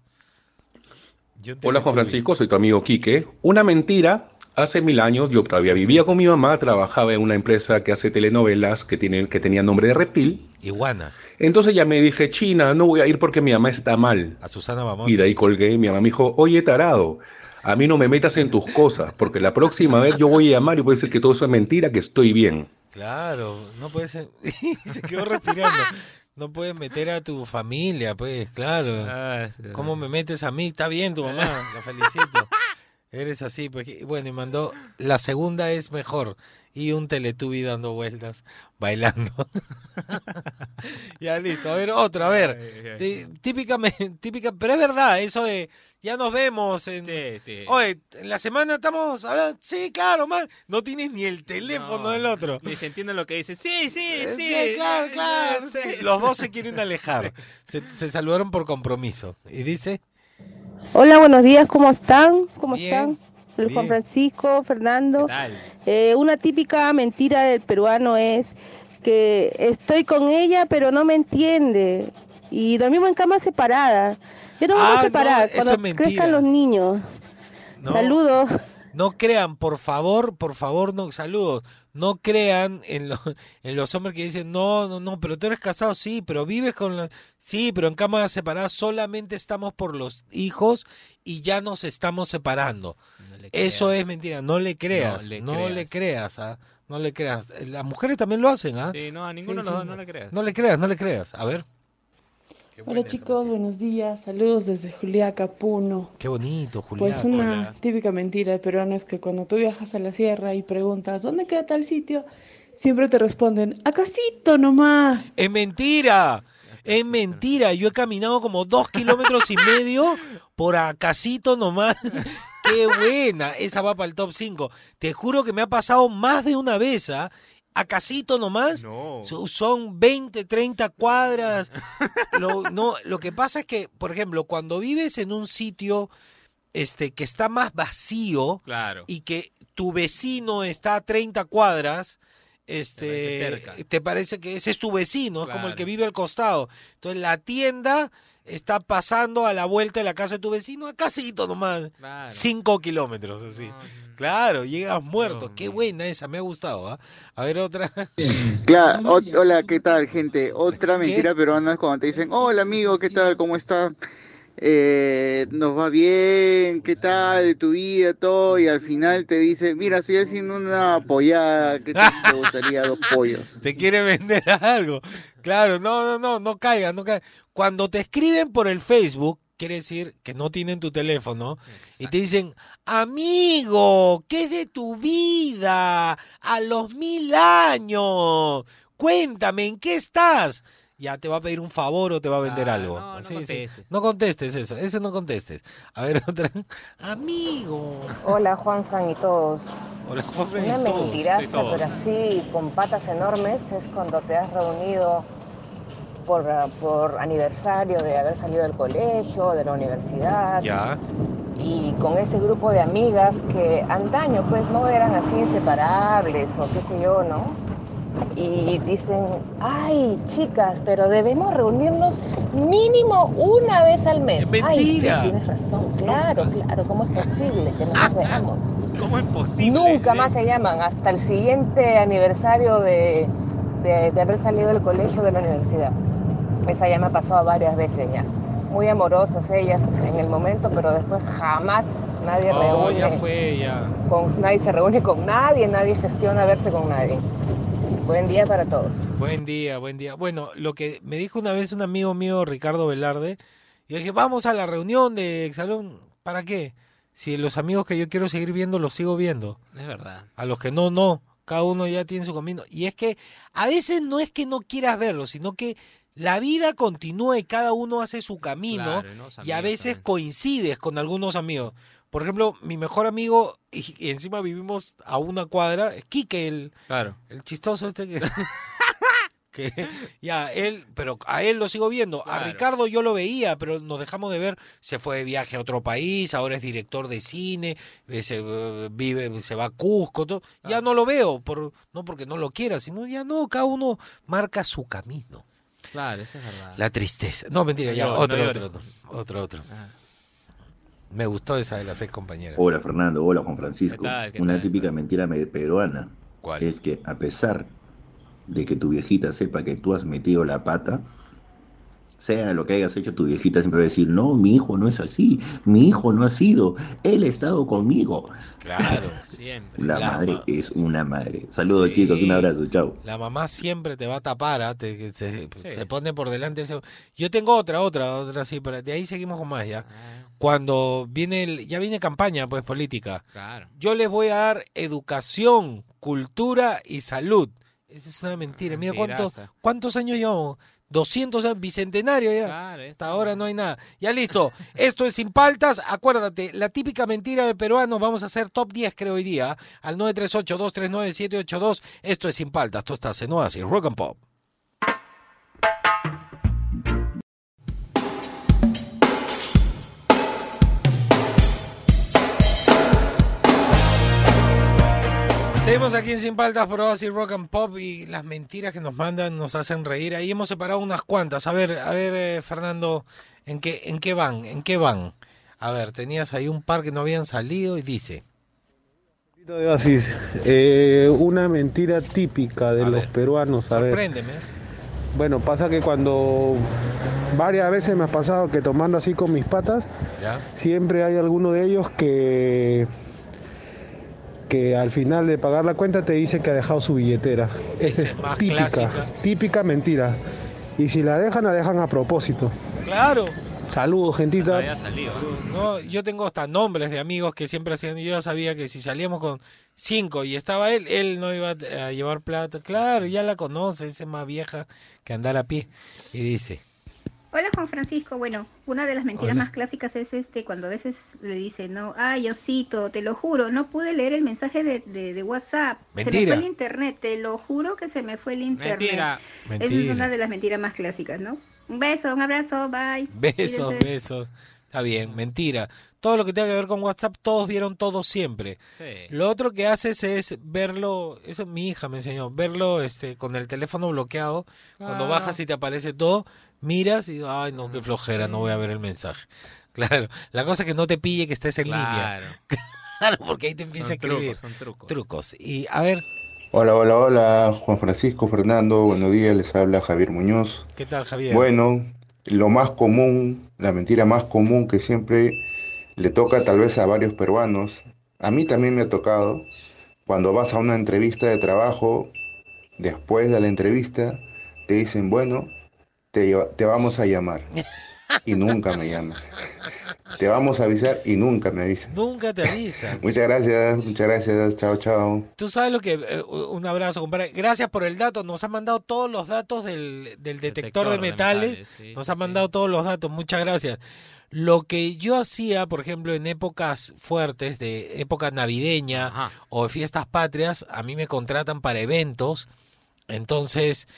Speaker 2: Yo
Speaker 17: Hola Juan. Francisco, soy tu amigo Quique. Una mentira, hace mil años yo todavía vivía con mi mamá, trabajaba en una empresa que hace telenovelas que, tiene, que tenía nombre de reptil.
Speaker 2: Iguana.
Speaker 17: Entonces ya me dije, China, no voy a ir porque mi mamá está mal.
Speaker 2: A Susana Bamón.
Speaker 17: Y de ahí colgué y mi mamá me dijo, oye tarado, a mí no me metas en tus cosas, porque la próxima vez yo voy a llamar y voy a decir que todo eso es mentira, que estoy bien.
Speaker 2: Claro, no puede ser. Se quedó respirando. No puedes meter a tu familia, pues, claro.
Speaker 3: Ah,
Speaker 2: ¿Cómo me metes a mí? Está bien tu mamá, la felicito. Eres así, pues. Bueno, y mandó, la segunda es mejor. Y un teletubi dando vueltas, bailando. ya listo, a ver, otro, a ver. Tí- Típica, típica, pero es verdad, eso de, ya nos vemos en... Oye, en la semana estamos hablando, sí, claro, man. No tienes ni el teléfono del otro.
Speaker 3: Ni se entiende lo que dice. Sí, sí,
Speaker 2: Eh,
Speaker 3: sí.
Speaker 2: sí, claro, claro.
Speaker 3: sí.
Speaker 2: sí. Los dos se quieren alejar. Se, se saludaron por compromiso. Y dice,
Speaker 18: Hola, buenos días, ¿cómo están? ¿Cómo
Speaker 2: Bien,
Speaker 18: están? Juan. Francisco, Fernando.
Speaker 2: ¿qué tal?
Speaker 18: Eh, una típica mentira del peruano es que estoy con ella, pero no me entiende. Y dormimos en cama separada. Ya nos
Speaker 2: Ah,
Speaker 18: vamos a
Speaker 2: no,
Speaker 18: separar
Speaker 2: eso
Speaker 18: cuando
Speaker 2: es mentira.
Speaker 18: crezcan los niños.
Speaker 2: No.
Speaker 18: Saludos.
Speaker 2: no crean, por favor, por favor, no, saludos. No crean en, lo- en los hombres que dicen, no, no, no, pero tú eres casado, sí, pero vives con la... Sí, pero en cama separada solamente estamos por los hijos y ya nos estamos separando. Eso es mentira, no le creas, no
Speaker 3: le creas,
Speaker 2: ¿ah? No le creas. Las mujeres también lo hacen, ¿ah?
Speaker 3: Sí, no, a ninguno
Speaker 2: Sí,
Speaker 3: de los
Speaker 2: sí,
Speaker 3: dos no le creas.
Speaker 2: No le creas, no le creas. A ver,
Speaker 19: Hola chicos, buenos días. Saludos desde Juliá Capuno.
Speaker 2: qué bonito, Julián.
Speaker 19: Pues una típica mentira del peruano es que cuando tú viajas a la sierra y preguntas ¿dónde queda tal sitio? Siempre te responden ¡Acasito nomás!
Speaker 2: Es mentira. Es mentira. Yo he caminado como dos kilómetros y medio por acasito nomás. Qué buena. Esa va para el top 5. Te juro que me ha pasado más de una vez, ¿ah? Acasito nomás. So- Son 20, 30 cuadras. Lo, no, lo que pasa es que, por ejemplo, cuando vives en un sitio este, que está más vacío
Speaker 3: Claro.
Speaker 2: y que tu vecino está a 30 cuadras, este, te parece que ese es tu vecino, es como el que vive al costado. Entonces la tienda está pasando a la vuelta de la casa de tu vecino, a casito nomás.
Speaker 3: Claro.
Speaker 2: Cinco kilómetros así. Claro, llegas muerto. Qué buena esa, me ha gustado. ¿ah? A ver otra.
Speaker 20: Claro, o- hola, ¿qué tal, gente? Otra mentira peruana es cuando te dicen, hola amigo, ¿qué tal? ¿Cómo está? Eh, nos va bien, ¿qué tal de tu vida, todo? Y al final te dice, mira, estoy haciendo una pollada, ¿qué tal te gustaría dos pollos?
Speaker 2: te quiere vender algo. Claro, no, no, no, no caigan, no caigan. Cuando te escriben por el Facebook, quiere decir que no tienen tu teléfono y te dicen, amigo, ¿qué es de tu vida? A los mil años. Cuéntame, ¿en qué estás? Ya te va a pedir un favor o te va a vender
Speaker 3: Ah,
Speaker 2: algo.
Speaker 3: no, no
Speaker 2: Sí, sí.
Speaker 3: contestes.
Speaker 2: No contestes eso, eso no contestes. A ver, otra. Amigo.
Speaker 21: Hola Juan Fran y todos.
Speaker 2: Hola, Juanfran y
Speaker 21: Una
Speaker 2: todos,
Speaker 21: mentiraza,
Speaker 2: sí, todos.
Speaker 21: pero así con patas enormes es cuando te has reunido por, ah, por aniversario de haber salido del colegio, de la universidad.
Speaker 2: Ya.
Speaker 21: Y con ese grupo de amigas que antaño pues no eran así inseparables o qué sé yo, ¿no? Y dicen, ay chicas, pero debemos reunirnos mínimo una vez al mes. Ay, sí,
Speaker 2: mentira.
Speaker 21: tienes razón, claro, claro, ¿cómo es posible que no nos veamos?
Speaker 3: ¿Cómo es posible?
Speaker 21: Nunca más se llaman, hasta el siguiente aniversario de, de- de haber salido del colegio de la universidad. Esa ya me ha pasado varias veces ya. Muy amorosas ellas en el momento, pero después jamás nadie
Speaker 2: Oh,
Speaker 21: reúne.
Speaker 2: ya fue, ya.
Speaker 21: Con, nadie se reúne con nadie, nadie gestiona verse con nadie. Buen día para todos.
Speaker 2: Buen día, buen día. Bueno, lo que me dijo una vez un amigo mío, Ricardo Velarde, yo dije, vamos a la reunión de Exalón. ¿Para qué? Si los amigos que yo quiero seguir viendo, los sigo viendo.
Speaker 3: Es verdad.
Speaker 2: A los que no, no. Cada uno ya tiene su camino. Y es que a veces no es que no quieras verlos, sino que la vida continúa y cada uno hace su camino.
Speaker 3: Claro, y
Speaker 2: y a veces coincides con algunos amigos. Por ejemplo, mi mejor amigo, y, y encima vivimos a una cuadra, es Quique, el,
Speaker 3: Claro.
Speaker 2: el chistoso este que... que ya, él, pero a él lo sigo viendo. A. Ricardo yo lo veía, pero nos dejamos de ver. Se fue de viaje a otro país, ahora es director de cine, eh, se eh, vive, se va a Cusco, todo. Ya no lo veo, por, no porque no lo quiera, sino ya no, cada uno marca su camino.
Speaker 3: Claro, eso es verdad.
Speaker 2: La tristeza. No, mentira, ya, otro,
Speaker 3: no
Speaker 2: otro, otro, otro, otro. Me gustó esa de las seis compañeras.
Speaker 22: Hola Fernando, hola Juan Francisco.
Speaker 2: ¿Qué tal, qué
Speaker 22: Una
Speaker 2: tal?
Speaker 22: típica mentira me- peruana es que a pesar de que tu viejita sepa que tú has metido la pata, sea lo que hayas hecho, tu viejita siempre va a decir, no, mi hijo no es así, mi hijo no ha sido, él ha estado conmigo.
Speaker 2: Claro,
Speaker 3: siempre.
Speaker 22: La, madre es una madre. Saludos chicos, un abrazo, chao.
Speaker 2: La mamá siempre te va a tapar, ¿ah? Te- se,
Speaker 22: Sí.
Speaker 2: se pone por delante. ese- Yo tengo otra, otra, otra, sí, pero de ahí seguimos con más ya. Cuando viene, el, ya viene campaña, pues, política.
Speaker 3: Claro.
Speaker 2: Yo les voy a dar educación, cultura y salud. Esa es una mentira. Mira cuántos, cuántos años llevamos. 200 años, bicentenario ya.
Speaker 3: Claro,
Speaker 2: Hasta ahora no hay nada. Ya listo. Esto es Sin Paltas. Acuérdate, la típica mentira del peruano. Vamos a hacer top 10, creo, hoy día. Al 938-239-782. Esto es Sin Paltas. Tú estás en Oasis Rock and Pop. Seguimos aquí en Sin Paltas por Oasis Rock and Pop y las mentiras que nos mandan nos hacen reír. Ahí hemos separado unas cuantas. A ver, a ver, eh, Fernando, ¿en qué, ¿en qué van? ¿En qué van? A ver, tenías ahí un par que no habían salido y dice.
Speaker 23: de Oasis, eh, una mentira típica de los peruanos. A ver.
Speaker 2: Sorpréndeme.
Speaker 23: Bueno, pasa que cuando varias veces me ha pasado que tomando así con mis patas,
Speaker 2: ¿Ya?
Speaker 23: siempre hay alguno de ellos que que al final de pagar la cuenta te dice que ha dejado su billetera. Esa es
Speaker 2: más
Speaker 23: típica,
Speaker 2: clásica.
Speaker 23: típica mentira. Y si la dejan, la dejan a propósito.
Speaker 2: Claro.
Speaker 23: Saludos, gentita.
Speaker 2: No, yo tengo hasta nombres de amigos que siempre hacían. Yo ya sabía que si salíamos con cinco y estaba él, él no iba a llevar plata. Claro, ya la conoce, esa es más vieja que andar a pie. Y dice.
Speaker 24: Hola Juan Francisco, bueno, una de las mentiras
Speaker 2: Hola.
Speaker 24: más clásicas es este cuando a veces le dicen, no, ay Osito, te lo juro, no pude leer el mensaje de, de- de WhatsApp, se me
Speaker 2: Mentira.
Speaker 24: fue el internet, te lo juro que se me fue el internet.
Speaker 2: Mentira.
Speaker 24: Esa es
Speaker 2: Mentira.
Speaker 24: una de las mentiras más clásicas, ¿no? Un beso, un abrazo, bye.
Speaker 2: Besos,
Speaker 24: Cuídense.
Speaker 2: besos. Está bien, mentira. Todo lo que tenga que ver con WhatsApp, todos vieron todo siempre. Lo otro que haces es verlo, eso mi hija me enseñó, verlo este con el teléfono bloqueado. Cuando
Speaker 3: Ah.
Speaker 2: bajas y te aparece todo, miras y ay no, qué flojera, no voy a ver el mensaje. Claro, la cosa es que no te pille que estés en línea.
Speaker 3: Claro.
Speaker 2: Claro, porque ahí te empieza
Speaker 3: Son
Speaker 2: a escribir.
Speaker 3: trucos, son trucos.
Speaker 2: Trucos. Y a ver,
Speaker 22: Hola, hola, hola, Juan Francisco, Fernando, buenos días, les habla Javier Muñoz.
Speaker 2: ¿qué tal Javier?
Speaker 22: Bueno, lo más común, la mentira más común que siempre le toca tal vez a varios peruanos, a mí también me ha tocado, cuando vas a una entrevista de trabajo, después de la entrevista, te dicen, bueno, te, lleva- te vamos a llamar. Y nunca me llaman. Te vamos a avisar y nunca me avisan.
Speaker 2: Nunca te avisan.
Speaker 22: Muchas gracias, muchas gracias, chao, chao.
Speaker 2: Tú sabes lo que... eh, un abrazo, compadre. Gracias por el dato. Nos han mandado todos los datos del, del detector, de
Speaker 3: de
Speaker 2: metales.
Speaker 3: metales, sí,
Speaker 2: Nos han mandado todos los datos. Muchas gracias. Lo que yo hacía, por ejemplo, en épocas fuertes, de época navideña o de fiestas patrias, a mí me contratan para eventos. Entonces,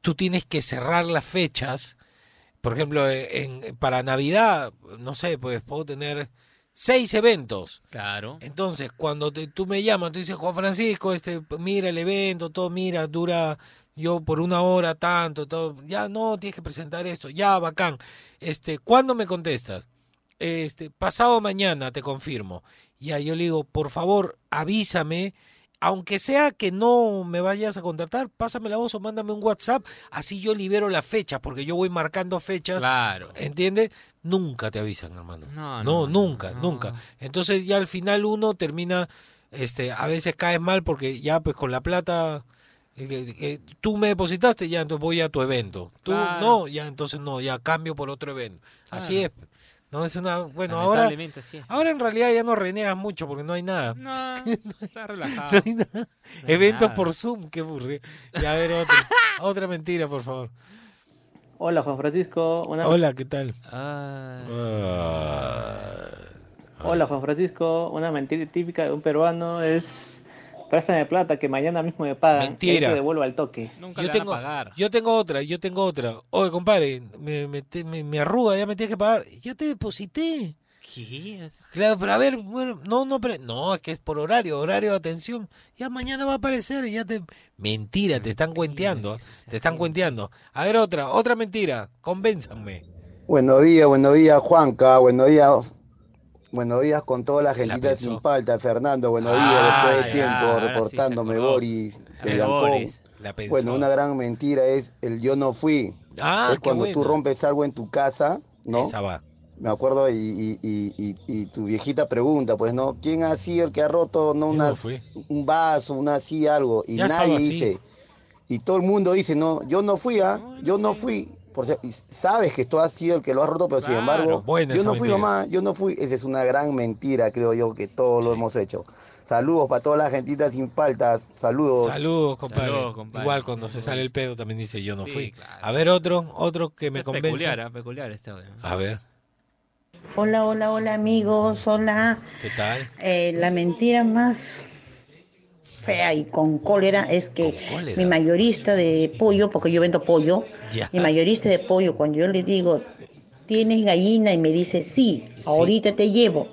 Speaker 2: tú tienes que cerrar las fechas. Por ejemplo, en, para Navidad, no sé, pues puedo tener seis eventos.
Speaker 3: Claro.
Speaker 2: Entonces, cuando te- tú me llamas, tú dices, Juan Francisco, este, mira el evento, todo, mira, dura yo por una hora tanto, todo, ya no, tienes que presentar esto, ya, bacán. Este, ¿cuándo me contestas? Este, pasado mañana te confirmo. Ya, yo le digo, por favor, avísame, aunque sea que no me vayas a contratar, pásame la voz o mándame un WhatsApp, así yo libero la fecha, porque yo voy marcando fechas.
Speaker 3: Claro.
Speaker 2: ¿Entiendes? Nunca te avisan, hermano.
Speaker 3: No,
Speaker 2: No,
Speaker 3: no,
Speaker 2: nunca, nunca. Entonces ya al final uno termina, este, a veces caes mal porque ya pues con la plata tú me depositaste, ya entonces voy a tu evento. Tú
Speaker 3: Claro.
Speaker 2: no, ya entonces no, ya cambio por otro evento. Así es. No es una, bueno, ahora
Speaker 3: sí.
Speaker 2: ahora en realidad ya no renegas mucho porque no hay nada.
Speaker 3: No, está relajado.
Speaker 2: No hay nada.
Speaker 3: No hay
Speaker 2: Eventos
Speaker 3: nada.
Speaker 2: por Zoom, qué aburrido. Ya a ver otra, otra mentira, por favor.
Speaker 25: Hola Juan Francisco. Una...
Speaker 2: Hola, ¿qué tal?
Speaker 25: Hola Juan Francisco. Una mentira típica de un peruano es préstame plata que mañana mismo me pagan.
Speaker 2: Mentira.
Speaker 25: Y te devuelvo al toque.
Speaker 2: yo tengo, yo tengo otra, yo tengo otra. Oye, compadre, me, me, te- me- me arruga, ya me tienes que pagar. Ya te deposité.
Speaker 3: ¿Qué?
Speaker 2: Claro, pero a ver, bueno, no, no, pero, no, es que es por horario, horario de atención. Ya mañana va a aparecer y ya te... Mentira, te están cuenteando, te están cuenteando. A ver, otra, otra mentira, convénzanme.
Speaker 26: Buenos días, buenos días, Juanca. Buenos días. Buenos días con toda la gentita sin falta, Fernando. Buenos días,
Speaker 2: Ah,
Speaker 26: después de
Speaker 2: ya,
Speaker 26: tiempo,
Speaker 2: sí
Speaker 26: reportándome. Boris, de.
Speaker 2: Boris, la.
Speaker 26: Bueno, una gran mentira es el yo no fui.
Speaker 2: Ah,
Speaker 26: es cuando tú
Speaker 2: buena.
Speaker 26: rompes algo en tu casa, ¿no?
Speaker 2: Esa va.
Speaker 26: Me acuerdo y, y- y- y- y tu viejita pregunta, pues, ¿no? ¿Quién ha sido el que ha roto no, una, un vaso, una así, algo? Y
Speaker 2: Ya
Speaker 26: nadie dice. Y todo el mundo dice, no, yo no fui, ¿ah? yo no fui. Por si- y sabes que tú has sido el que lo has roto, pero sin embargo, yo no fui,
Speaker 2: mentira.
Speaker 26: mamá, yo no fui. Esa es una gran mentira, creo yo, que todos lo hemos hecho. Saludos para toda la gentita sin faltas. Saludos.
Speaker 2: Saludos, compadre.
Speaker 3: Saludos, compadre.
Speaker 2: Igual cuando se sale el pedo también dice yo no
Speaker 3: Sí,
Speaker 2: fui.
Speaker 3: claro.
Speaker 2: A ver otro, otro que me
Speaker 3: Es
Speaker 2: convence.
Speaker 3: peculiar, peculiar este audio.
Speaker 2: A ver,
Speaker 27: Hola, hola, hola amigos, hola.
Speaker 2: ¿qué tal?
Speaker 27: Eh, la mentira más fea y con cólera es que
Speaker 2: cólera.
Speaker 27: mi mayorista de pollo, porque yo vendo pollo,
Speaker 2: Ya.
Speaker 27: mi mayorista de pollo, cuando yo le digo, ¿tienes gallina? Y me dice, sí, ahorita te llevo.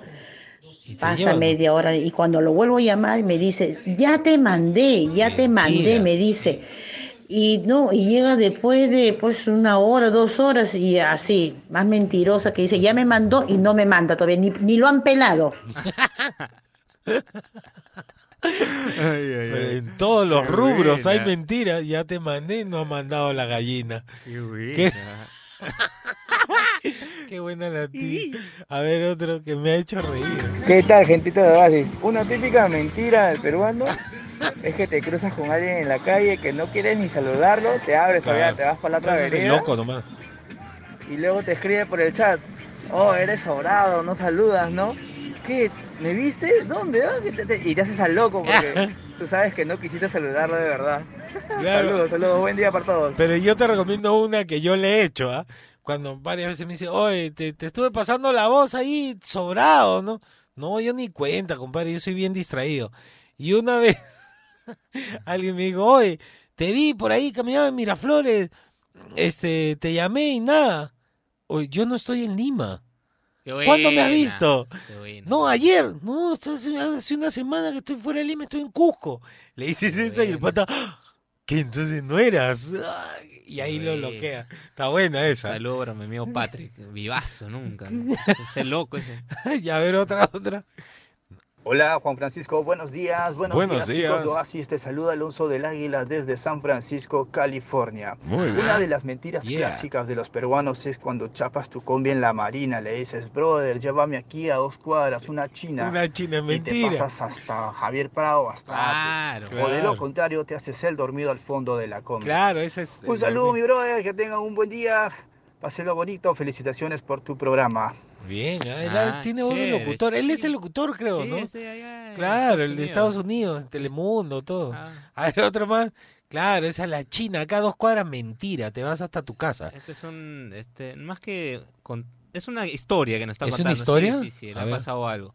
Speaker 27: Pasa
Speaker 2: llevan.
Speaker 27: media hora y cuando lo vuelvo a llamar me dice, ya te mandé, ya te mandé, me dice. Y no, y llega después de pues una hora, dos horas y así, más mentirosa que dice, ya me mandó y no me manda todavía, ni, ni lo han pelado.
Speaker 2: En todos los
Speaker 3: Qué
Speaker 2: rubros hay mentiras. Ya te mandé, no ha mandado la gallina.
Speaker 3: Qué buena.
Speaker 2: Qué, Qué buena la tía. A ver, otro que me ha hecho reír.
Speaker 28: ¿Qué tal, gentita de Oasis? Una típica mentira del peruano es que te cruzas con alguien en la calle que no quieres ni saludarlo, te abres todavía, te vas para la otra
Speaker 2: Ese es el
Speaker 28: vereda
Speaker 2: loco nomás.
Speaker 28: y luego te escribe por el chat, oh, eres sobrado, no saludas, ¿no? ¿Qué? ¿Me viste? ¿Dónde? Ah, que te- te-". Y te haces al loco porque tú sabes que no quisiste saludarlo de verdad.
Speaker 2: Claro.
Speaker 28: Saludos, saludos, buen día para todos.
Speaker 2: Pero yo te recomiendo una que yo le he hecho, ¿ah? Cuando varias veces me dice, oye, te, te estuve pasando la voz ahí sobrado, ¿no? No, yo ni cuenta, compadre, yo soy bien distraído. Y una vez alguien me dijo, oye, te vi por ahí caminando en Miraflores, este, te llamé y nada. Oye, yo no estoy en Lima. ¿Cuándo me has visto? No, ayer. No, hace, hace una semana que estoy fuera de Lima, estoy en Cusco. Le dices esa y el pata, ¡Ah! ¿qué? Entonces no eras. Y ahí lo bloquea. Está buena esa.
Speaker 3: Saludos para mi amigo Patrick. Vivazo nunca. Ese loco ese.
Speaker 2: y a ver otra, otra.
Speaker 29: Hola Juan Francisco, buenos días. Buenos,
Speaker 2: Buenos
Speaker 29: días,
Speaker 2: días.
Speaker 29: chicos de Oasis. Te saluda Alonso del Águila desde San Francisco, California.
Speaker 2: Muy bien.
Speaker 29: Una de las mentiras
Speaker 2: Yeah.
Speaker 29: clásicas de los peruanos es cuando chapas tu combi en la marina, le dices, brother, llévame aquí a dos cuadras, una china.
Speaker 2: Una china,
Speaker 29: Y
Speaker 2: mentira.
Speaker 29: te pasas hasta Javier Prado, hasta
Speaker 3: Claro.
Speaker 29: O de lo
Speaker 2: Claro.
Speaker 29: contrario, te haces el dormido al fondo de la combi.
Speaker 2: Claro, ese es.
Speaker 29: Un saludo, mi brother, que tengan un buen día. Páselo bonito, felicitaciones por tu programa.
Speaker 2: Bien, ah, él
Speaker 3: Ah,
Speaker 2: tiene voz de
Speaker 3: chévere.
Speaker 2: locutor. Él es el locutor, creo,
Speaker 3: Sí,
Speaker 2: ¿no?
Speaker 3: allá
Speaker 2: Claro, el de. Estados Unidos, Telemundo, todo.
Speaker 3: Ah.
Speaker 2: A ver, otro más. Claro, esa es la China. Acá dos cuadras, mentira. Te vas hasta tu casa.
Speaker 3: Este es un, este, más que, con- es una historia que nos está
Speaker 2: ¿Es una
Speaker 3: contando.
Speaker 2: historia?
Speaker 3: Sí, sí, sí, le ha
Speaker 2: ver.
Speaker 3: pasado algo.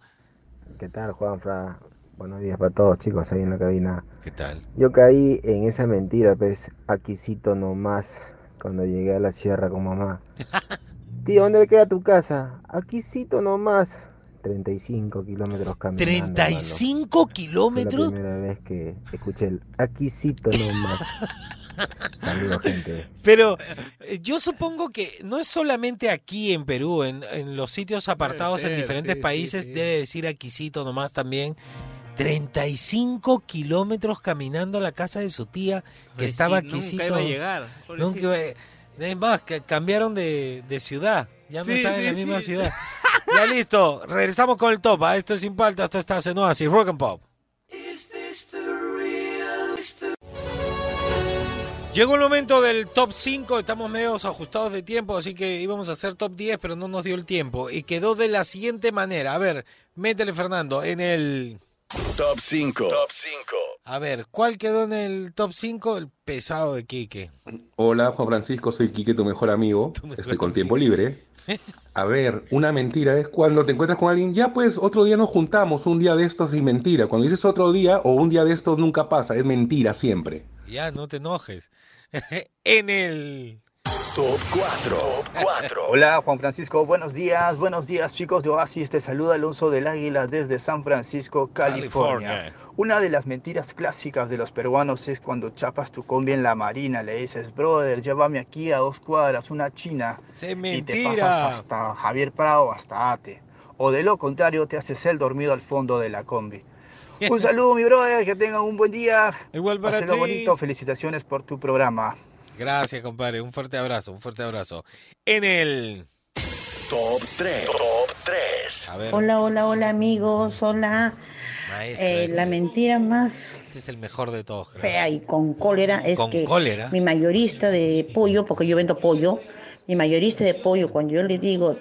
Speaker 30: ¿Qué tal, Juanfra? Buenos días para todos, chicos, ahí en la cabina.
Speaker 2: ¿Qué tal?
Speaker 30: Yo caí en esa mentira, pues, aquisito nomás, cuando llegué a la sierra con mamá. Tío, ¿dónde queda tu casa? Aquisito nomás. 35 kilómetros caminando. hermano.
Speaker 2: ¿35
Speaker 30: Fue la
Speaker 2: kilómetros?
Speaker 30: primera vez que escuché el aquisito nomás. Saludos, gente.
Speaker 2: Pero eh, yo supongo que no es solamente aquí en Perú, en, en los sitios apartados en diferentes
Speaker 3: sí,
Speaker 2: países
Speaker 3: sí.
Speaker 2: debe decir aquisito nomás también. 35 kilómetros caminando a la casa de su tía que estaba
Speaker 3: Pobrecito,
Speaker 2: aquisito.
Speaker 3: Nunca iba a llegar.
Speaker 2: Nunca iba- Es más, que cambiaron de, de ciudad. Ya no
Speaker 3: Sí,
Speaker 2: están en la
Speaker 3: sí,
Speaker 2: misma ciudad. Ya listo. Regresamos con el top. ¿ah? Esto es Sin Palta, esto está en Oasis, Rock and Pop. Llegó el momento del top 5, estamos medio ajustados de tiempo, así que íbamos a hacer top 10, pero no nos dio el tiempo. Y quedó de la siguiente manera. A ver, métele Fernando, en el...
Speaker 31: Top 5. Top 5.
Speaker 2: A ver, ¿cuál quedó en el top 5? El pesado de Quique.
Speaker 17: Hola, Juan Francisco, soy Quique, tu mejor amigo. Estoy con tiempo libre. A ver, una mentira es cuando te encuentras con alguien, ya pues otro día nos juntamos, un día de estos y mentira. Cuando dices otro día o un día de estos nunca pasa, es mentira siempre.
Speaker 2: Ya, no te enojes. en el...
Speaker 31: Top 4. Top 4.
Speaker 29: Hola Juan Francisco, buenos días, buenos días chicos de Oasis, te saluda Alonso del Águila desde San Francisco, California.
Speaker 2: California.
Speaker 29: Una de las mentiras clásicas de los peruanos es cuando chapas tu combi en la marina, le dices, brother, llévame aquí a dos cuadras, una china.
Speaker 2: ¡Se
Speaker 29: Y te
Speaker 2: mentira!
Speaker 29: pasas hasta Javier Prado, hasta Ate. O de lo contrario, te haces el dormido al fondo de la combi. Un saludo, mi brother, que tengan un buen día.
Speaker 2: Igual para ti.
Speaker 29: bonito, felicitaciones por tu programa.
Speaker 2: Gracias, compadre. Un fuerte abrazo, un fuerte abrazo. En el...
Speaker 31: Top 3. Top 3.
Speaker 2: A ver,
Speaker 27: Hola, hola, hola amigos, hola.
Speaker 2: maestra,
Speaker 27: Eh,
Speaker 2: este,
Speaker 27: la mentira más
Speaker 2: este es el mejor de todos. creo.
Speaker 27: fea y con cólera es
Speaker 2: Con
Speaker 27: que
Speaker 2: cólera.
Speaker 27: mi mayorista de pollo, porque yo vendo pollo, mi mayorista de pollo, cuando yo le digo,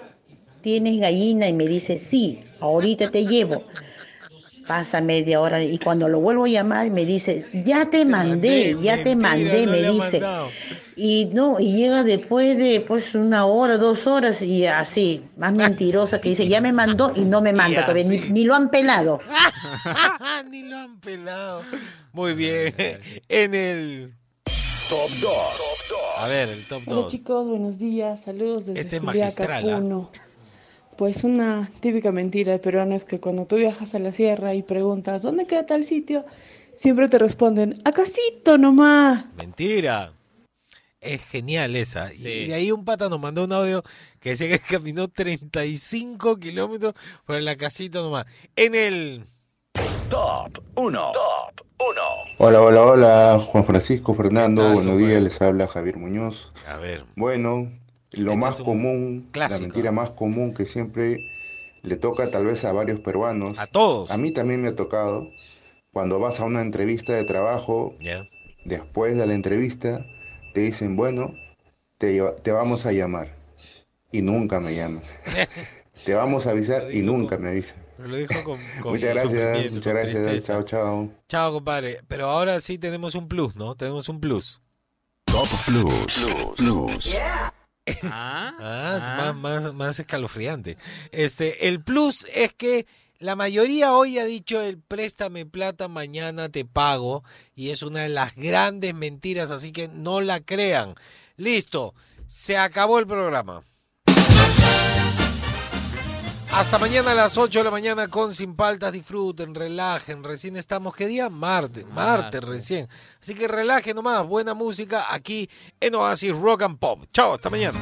Speaker 27: ¿tienes gallina? Y me dice, sí, ahorita te llevo. Pasa media hora y cuando lo vuelvo a llamar me dice, ya te mandé, ya te mandé,
Speaker 2: no
Speaker 27: me dice. Y no, y llega después de pues una hora, dos horas y así, más mentirosa que dice, ya me mandó y no me manda todavía, ni, ni lo han pelado.
Speaker 2: Ni lo han pelado. Muy bien. En el...
Speaker 31: Top 2.
Speaker 2: A ver, el top
Speaker 19: Hola
Speaker 2: 2.
Speaker 19: chicos, buenos días, saludos desde
Speaker 2: Este es
Speaker 19: Juliaca,
Speaker 2: magistral, ¿ah?
Speaker 19: Pues una típica mentira del peruano es que cuando tú viajas a la sierra y preguntas ¿dónde queda tal sitio? Siempre te responden ¡Acasito nomás!
Speaker 2: Mentira. Es genial esa.
Speaker 3: Sí.
Speaker 2: Y de ahí un pata nos mandó un audio que decía que caminó 35 kilómetros por la casita nomás. En el...
Speaker 31: Top 1. Top 1.
Speaker 22: Hola, hola, hola, Juan Francisco, Fernando, buenos días, les habla Javier Muñoz.
Speaker 2: A ver.
Speaker 22: Bueno, lo
Speaker 2: Este
Speaker 22: más común,
Speaker 2: clásico.
Speaker 22: la mentira más común que siempre le toca tal vez a varios peruanos,
Speaker 2: A todos.
Speaker 22: a mí también me ha tocado, cuando vas a una entrevista de trabajo, después de la entrevista, te dicen, bueno, te, te vamos a llamar. Y nunca me llaman. te vamos a avisar y nunca me avisan.
Speaker 2: Lo dijo con, con
Speaker 22: Muchas gracias, muchas gracias,
Speaker 2: tristeza.
Speaker 22: chao, chao.
Speaker 2: Chao, compadre. Pero ahora sí tenemos un plus, ¿no? Tenemos un plus.
Speaker 31: Top Plus. Plus.
Speaker 3: Ah,
Speaker 2: Ah,
Speaker 3: ah.
Speaker 2: más, más, más escalofriante. Este, el plus es que la mayoría hoy ha dicho el préstame plata, mañana te pago. Y es una de las grandes mentiras, así que no la crean. Listo, se acabó el programa. Hasta mañana a las 8 de la mañana con Sin Paltas. Disfruten, relajen. Recién estamos, ¿qué día? Martes. Martes recién. Así que relajen nomás. Buena música aquí en Oasis Rock and Pop. Chao, hasta mañana.